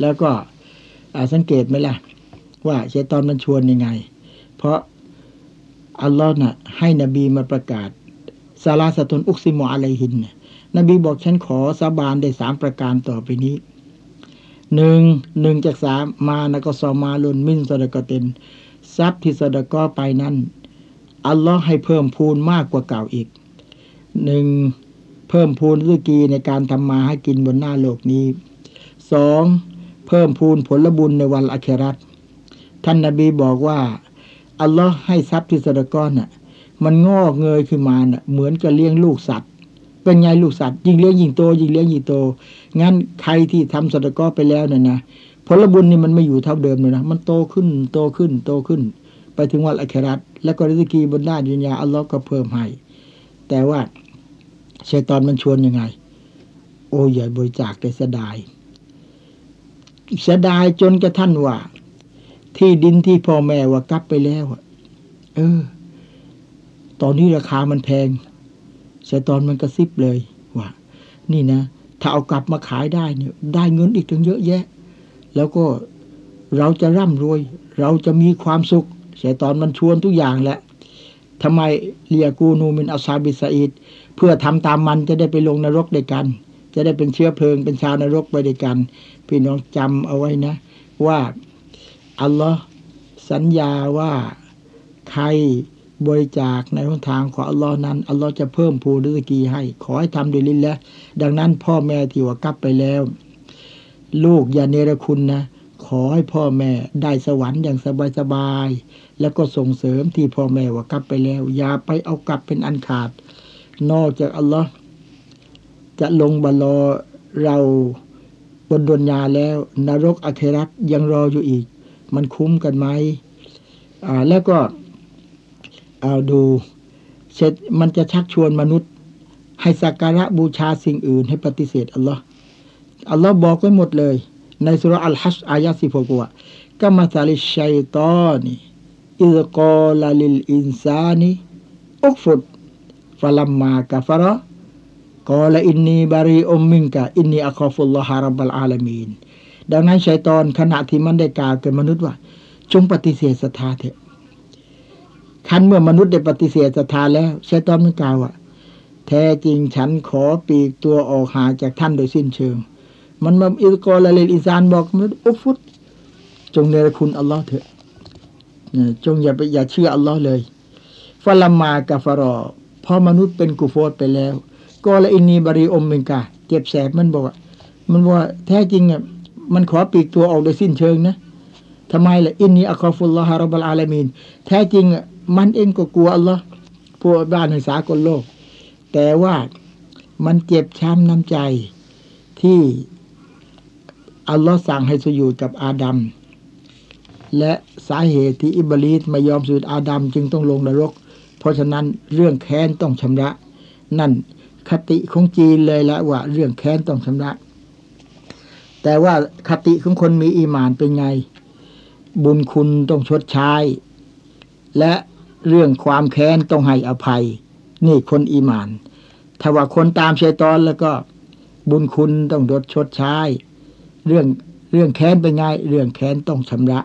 แล้วก็สังเกตไหมล่ะ ว่าเชตอนมันชวนยังไง เพราะอัลลอฮ์น่ะให้นบีมาประกาศ ซาลาสตุนอุกซิโมอะไรหินนบีบอกฉันขอสาบานได้สามประการต่อไปนี้หนึ่งหนึ่งจากสามมานะก็ซอมาลุนมินสดกเต็นทรัพย์ที่สดก็ไปนั้น อัลลอฮ์ให้เพิ่มพูนมากกว่าเก่าอีกหนึ่งเพิ่มพูนรุกีในการทำมาให้กินบนหน้าโลกนี้สองเพิ่มพูนผลบุญในวันอัครัตท่านนาบีบอกว่า อัลลอฮ์ให้ทรัพย์ที่สดก้อนน่ะ มันงอกเงยขึ้นมาเน่ะเหมือนกับเลี้ยงลูกสัตว์ เป็นไงลูกสัตว์ยิ่งเลี้ยงยิ่งโตยิ่งเลี้ยงยิ่งโต งั้นใครที่ทำสตกอไปแล้วเนี่ยนะผลบุญนี่มันไม่อยู่เท่าเดิมเลยนะ มันโตขึ้นโตขึ้นโตขึ้น ไปถึงวันอัคราตแล้วก็ริสกีบนหน้าดุนยาอัลลอฮ์ก็เพิ่มให้ แต่ว่าชัยตอนมันชวนยังไง โอ้ยใหญ่บริจาคแต่เสียดายเสียดายจนกระทั่นว่า ที่ดินที่พ่อแม่ว่า กลับไปแล้วเออ ตอนนี้ราคามันแพงชายตอนมันกระซิบเลยว่านี่นะ ถ้าเอากลับมาขายได้เนี่ย ได้เงินอีกถึงเยอะแยะ แล้วก็เราจะร่ำรวย เราจะมีความสุขชายตอนมันชวนทุกอย่างแหละทำไมเลียกูนูมินอัซาบิสอิดเพื่อทำตามมันจะได้ไปลงนรกด้วยกัน จะได้เป็นเชื้อเพลิงเป็นชาวนรกไปด้วยกัน พี่น้องจำเอาไว้นะ ว่าอัลลอฮ์สัญญาว่าใคร บริจาคในหนทางของอัลลอฮ์นั้นอัลลอฮ์จะเพิ่มภูริสกีให้ ขอให้ทำด้วยลิ้นแล้วดังนั้นพ่อแม่ที่ว่ากลับไปแล้ว ลูกอย่าเนรคุณนะ ขอให้พ่อแม่ได้สวรรค์อย่างสบายๆแล้วก็ส่งเสริมที่พ่อแม่ว่ากลับไปแล้ว อย่าไปเอากลับเป็นอันขาด นอกจากอัลลอฮ์จะลงบัลลอเราบนดนยาแล้ว นรกอเครัตยังรออยู่อีก มันคุ้มกันไหมอ่าแล้วก็ เอาดูเสร็จมันจะชักชวนมนุษย์ ให้สักการะบูชาสิ่งอื่น ให้ปฏิเสธอัลลอฮ์อัลลอฮ์บอกไว้หมดเลย ในสุรอัลฮัชอายะสิบหกว่าكمثل الشيطان إذ قال للإنسان اكفر فلما كفر قال إني بريء منك إني أخاف الله رب العالمينดังนั้นชัยตอนขณะที่มันได้กล่าวกับมนุษย์ว่า จงปฏิเสธศรัทธาเถอะ ครั้นเมื่อมนุษย์ได้ปฏิเสธศรัทธาแล้วชัยตอนมันกล่าวว่าแท้จริงฉันขอปีกตัวออกหาจากท่านโดยสิ้นเชิง มันมาإذ قال للإنسانบอกมันอุฟุตจงเนรคุณอัลลอฮ์เถอะจงอย่าไปอย่าเชื่ออัลลอฮ์เลยفلما كفرพอมนุษย์เป็นกุฟรไปแล้วقال إني بريء منكเจ็บแสบมันบอกว่ามันว่าแท้จริงอะมันขอปีกตัวออกโดยสิ้นเชิงนะทำไมล่ะอินนีอัคอฟุลลอฮารับัลอาลามีนแท้จริงอะ มันเองก็กลัวอัลลอฮ์พวกบ้านในสากลโลก แต่ว่ามันเจ็บช้ำน้ำใจที่อัลลอฮ์สั่งให้สอยู่กับอาดัมและสาเหตุที่อิบลีสไม่ยอมสูดอาดัมจึงต้องลงนรก เพราะฉะนั้นเรื่องแค้นต้องชำระ นั่นคติของจีนเลยละว่า เรื่องแค้นต้องชำระ แต่ว่าคติของคนมีอีมานเป็นไง บุญคุณต้องชดใช้ และ เรื่องความแค้นต้องให้อภัย นี่คนอีมาน ถ้าว่าคนตามชัยตอนแล้วก็บุญคุณต้องดดชดใช้ เรื่องเรื่องแค้นเป็นไงเรื่องแค้นต้องชำระ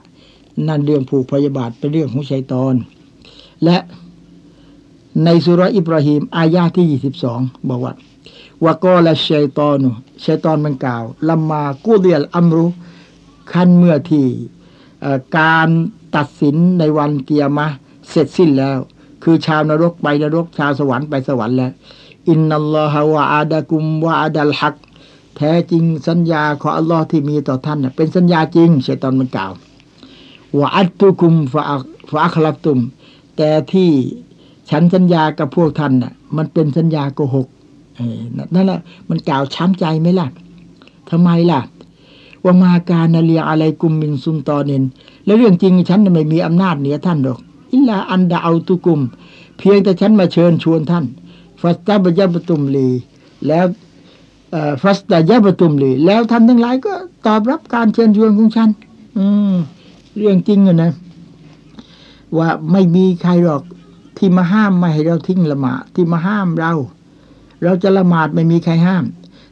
นั่นเรื่องผูกพยาบาทเป็นเรื่องของชัยตอน และในสุรอิบราฮิมอายาที่ยี่สิบสองบอกว่าว่าก็และชัยตอนชัยตอนมันกล่าวลัมมากูเดียลอัมรุขั้นเมื่อที่การตัดสินในวันเกียร์มะ เสร็จสิ้นแล้ว คือชาวนรกไปนรกชาวสวรรค์ไปสวรรค์แล้ว อินนัลลอฮะวะอาดะกุมวะอาดัลฮัก แท้จริงสัญญาของอัลลอฮ์ที่มีต่อท่านเป็นสัญญาจริงชัยตอนมันกล่าวว่าอัตตุกุมฟาฟาคลับตุม แต่ที่ฉันสัญญากับพวกท่านน่ะ มันเป็นสัญญาโกหกนั่นแหละมันกล่าวช้ำใจไหมล่ะทำไมล่ะว่ามาการนาเลียอะไรกุมมินซุมตอเนนแล้วเรื่องจริงฉันไม่มีอำนาจเหนือท่านหรอก อิลาอันดาเอาตุกุม เพียงแต่ฉันมาเชิญชวนท่านฟัสตาบยาบตุมลี แล้วฟัสตายาบตุมลี แล้วท่านทั้งหลายก็ตอบรับการเชิญชวนของฉัน อืม เรื่องจริงอะนะ ว่าไม่มีใครหรอกที่มาห้ามไม่ให้เราทิ้งละหมาดที่มาห้ามเรา เราจะละหมาดไม่มีใครห้าม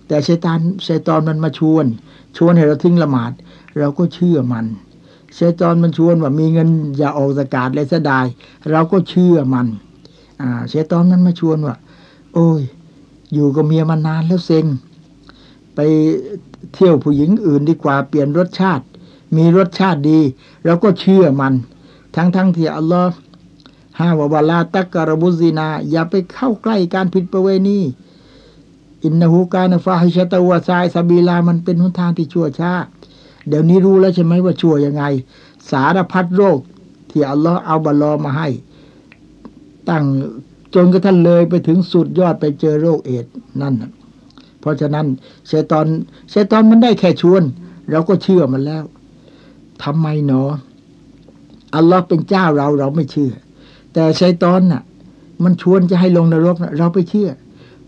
แต่ชัยตอนชัยตอนมันมาชวน ชวนให้เราทิ้งละหมาด เราก็เชื่อมัน เชัยตอนมันชวนว่ามีเงินอย่าออกสกาดเลยเสียดาย เราก็เชื่อมัน อ่าชัยตอนมันมาชวนว่า โอ้ย อยู่กับเมียมานานแล้วเซ็ง ไปเที่ยวผู้หญิงอื่นดีกว่าเปลี่ยนรสชาติ มีรสชาติดีเราก็เชื่อมัน ทั้งทั้งที่อัลลอฮ์ห้าวบาลาตักกรบุซีนา อย่าไปเข้าใกล้การผิดประเวณีอินนหูการฟาฮิชตะวะซายสบีลามันเป็นหนทางที่ชั่วช้า เดี๋ยวนี้รู้แล้วใช่ไหมว่าชั่วยังไง สารพัดโรค ที่อัลลอฮ์เอาบาลอมาให้ ตั้งจนกระทั่งเลยไปถึงสุดยอดไปเจอโรคเอดนั่นเพราะฉะนั้นเชตอนเชตอนมันได้แค่ชวน เราก็เชื่อมันแล้วทำไมเนาะอัลลอฮ์เป็นเจ้าเราเราไม่เชื่อ แต่ชัยตอนน่ะ มันชวนจะให้ลงนรกนะเราไปเชื่อ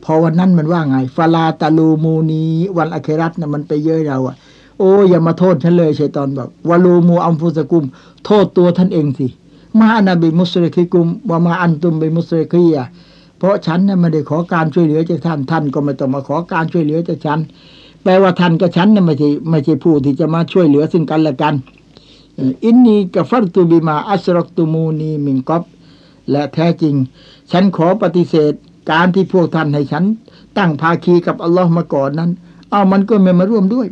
พอวันนั้นมันว่าไงฟาลาตาลูมูนีวันอะเครัตนะมันไปเย้ยเราอะ โอ้อย่ามาโทษฉันเลยชัยตอนบอกวาลูมูอัมฟุสกุม โทษตัวท่านเองสิมาอนาบิมุสลิคิกุมว่ามาอันตุมบิมุสลิคียเพราะฉันน่ะไม่ได้ขอการช่วยเหลือจากท่านท่านก็ไม่ต้องมาขอการช่วยเหลือจากฉันแปลว่าท่านกับฉันน่ะไม่ใช่ไม่ใช่ผู้ที่จะมาช่วยเหลือซึ่งกันและกัน إني كفرت بما أشركتمون من قبلและแท้จริง ฉันขอปฏิเสธการที่พวกท่านให้ฉัน ตั้งภาคีกับอัลลอฮ์มาก่อนนั้น เอามันก็ไม่มาร่วมด้วย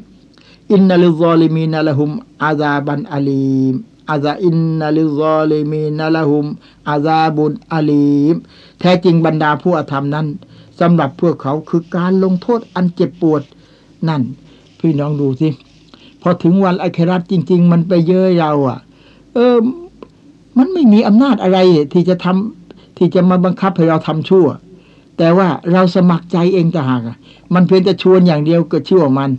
إن الظالمين لهم عذاب أليم عذاب إن الظالمين لهمอาซาบุนอาลีมแท้จริงบรรดาผู้อธรรมนั้นสำหรับพวกเขาคือการลงโทษอันเจ็บปวดนั่น พี่น้องดูสิพอถึงวันอัคราจริง ๆ มันไปเยอะเราอะ เออ มันไม่มีอำนาจอะไรที่จะทำที่จะมาบังคับให้เราทำชั่ว แต่ว่าเราสมัครใจเองต่างหากมันเพียงจะชวนอย่างเดียวก็ชั่วมัน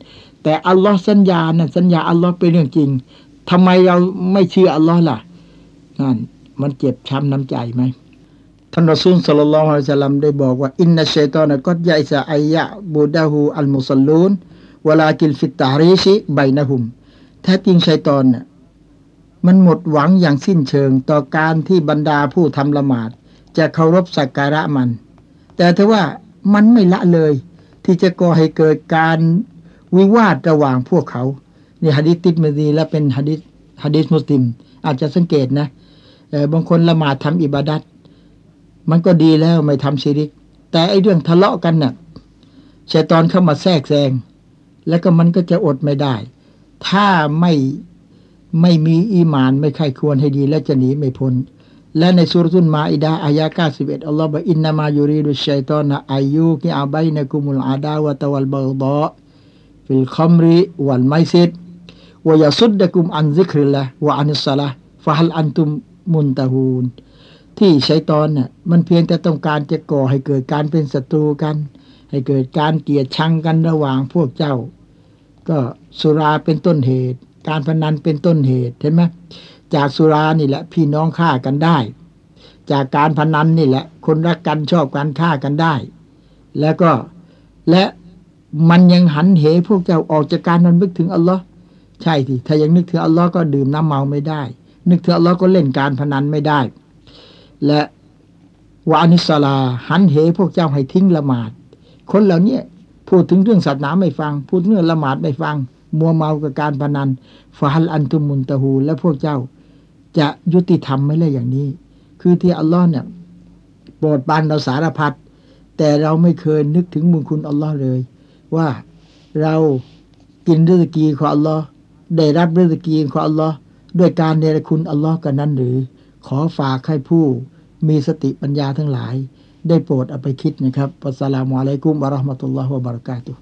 แต่อัลลอฮ์สัญญานะสัญญาอัลลอฮ์เป็นเรื่องจริงทำไมเราไม่เชื่ออัลลอฮ์ล่ะนั่นมันเจ็บช้ำน้ำใจไหมท่านรอซูลสัลลัลลอฮุอะลัยฮิสลามได้บอกว่าإن الشيطان قد يئس أن يعبده المصلون ولكن في التحريش بينهمแท้จริงชัยตอนน่ะมันหมดหวังอย่างสิ้นเชิงต่อการที่บรรดาผู้ทำละหมาด จะเคารพสักการะมัน แต่ถ้าว่ามันไม่ละเลย ที่จะก่อให้เกิดการ วิวาทระหว่างพวกเขานี่ฮะดิษติดมาดีและเป็นฮะดิษฮะดิษมุสลิม อาจจะสังเกตนะบางคนละหมาดทำอิบาดัตมันก็ดีแล้วไม่ทำชิริก แต่ไอเรื่องทะเลาะกันนะ่ะชัยตอนเข้ามาแทรกแซงแล้วก็มันก็จะอดไม่ได้ ถ้าไม่ไม่มีอีมานไม่ใครควรให้ดี และจะหนีไม่พ้นและในสุรทุนมาอิดาอายะ91อัลลอฮฺบอกอินนามายูรีดุชัยตอนะอายุกิอาบัยนะกุมุลอาดาวะตะวัลบาดะ في الخمر والميسر ويصدكم عن ذكر الله وعن الصلاة فهل أنتم منتهونแท้จริงชัยตอนน่ะมันเพียงแต่ต้องการจะก่อให้เกิดการเป็นศัตรูกัน ให้เกิดการเกลียดชังกันระหว่างพวกเจ้า ก็สุราเป็นต้นเหตุ การพนันเป็นต้นเหตุเห็นไหมจากสุรานี่แหละพี่น้องฆ่ากันได้ จากการพนันนี่แหละ คนรักกันชอบกันฆ่ากันได้ แล้วก็และ มันยังหันเหพวกเจ้าออกจากการนั้นนึกถึงอัลลอฮ์ใช่ที่ถ้ายังนึกถึงอัลลอฮ์ก็ดื่มน้ำเมาไม่ได้ นึกถึงอัลลอฮ์ก็เล่นการพนันไม่ได้ และวานิสลาหันเหพวกเจ้าให้ทิ้งละหมาด คนเหล่านี้พูดถึงเรื่องศาสนาไม่ฟัง พูดเรื่องละหมาดไม่ฟัง มัวเมากับการพนันฟาฮัลอันตุมุนตะฮูและพวกเจ้า จะยุติธรรมไม่เลยอย่างนี้ คือที่อัลลอฮ์เนี่ยโปรดปานเราสารพัดแต่เราไม่เคยนึกถึงบุญคุณอัลลอฮ์เลย ว่าเรากินฤสกีของอัลลอฮ์ได้รับฤสกีของอัลลอฮ์ด้วยการเนรคุณอัลลอฮ์กันนั้นหรือ ขอฝากให้ผู้มีสติปัญญาทั้งหลาย ได้โปรดเอาไปคิดนะครับอัสสลามุอะลัยกุมวะราะห์มะตุลลอฮ์วะบะเราะกาตุฮ์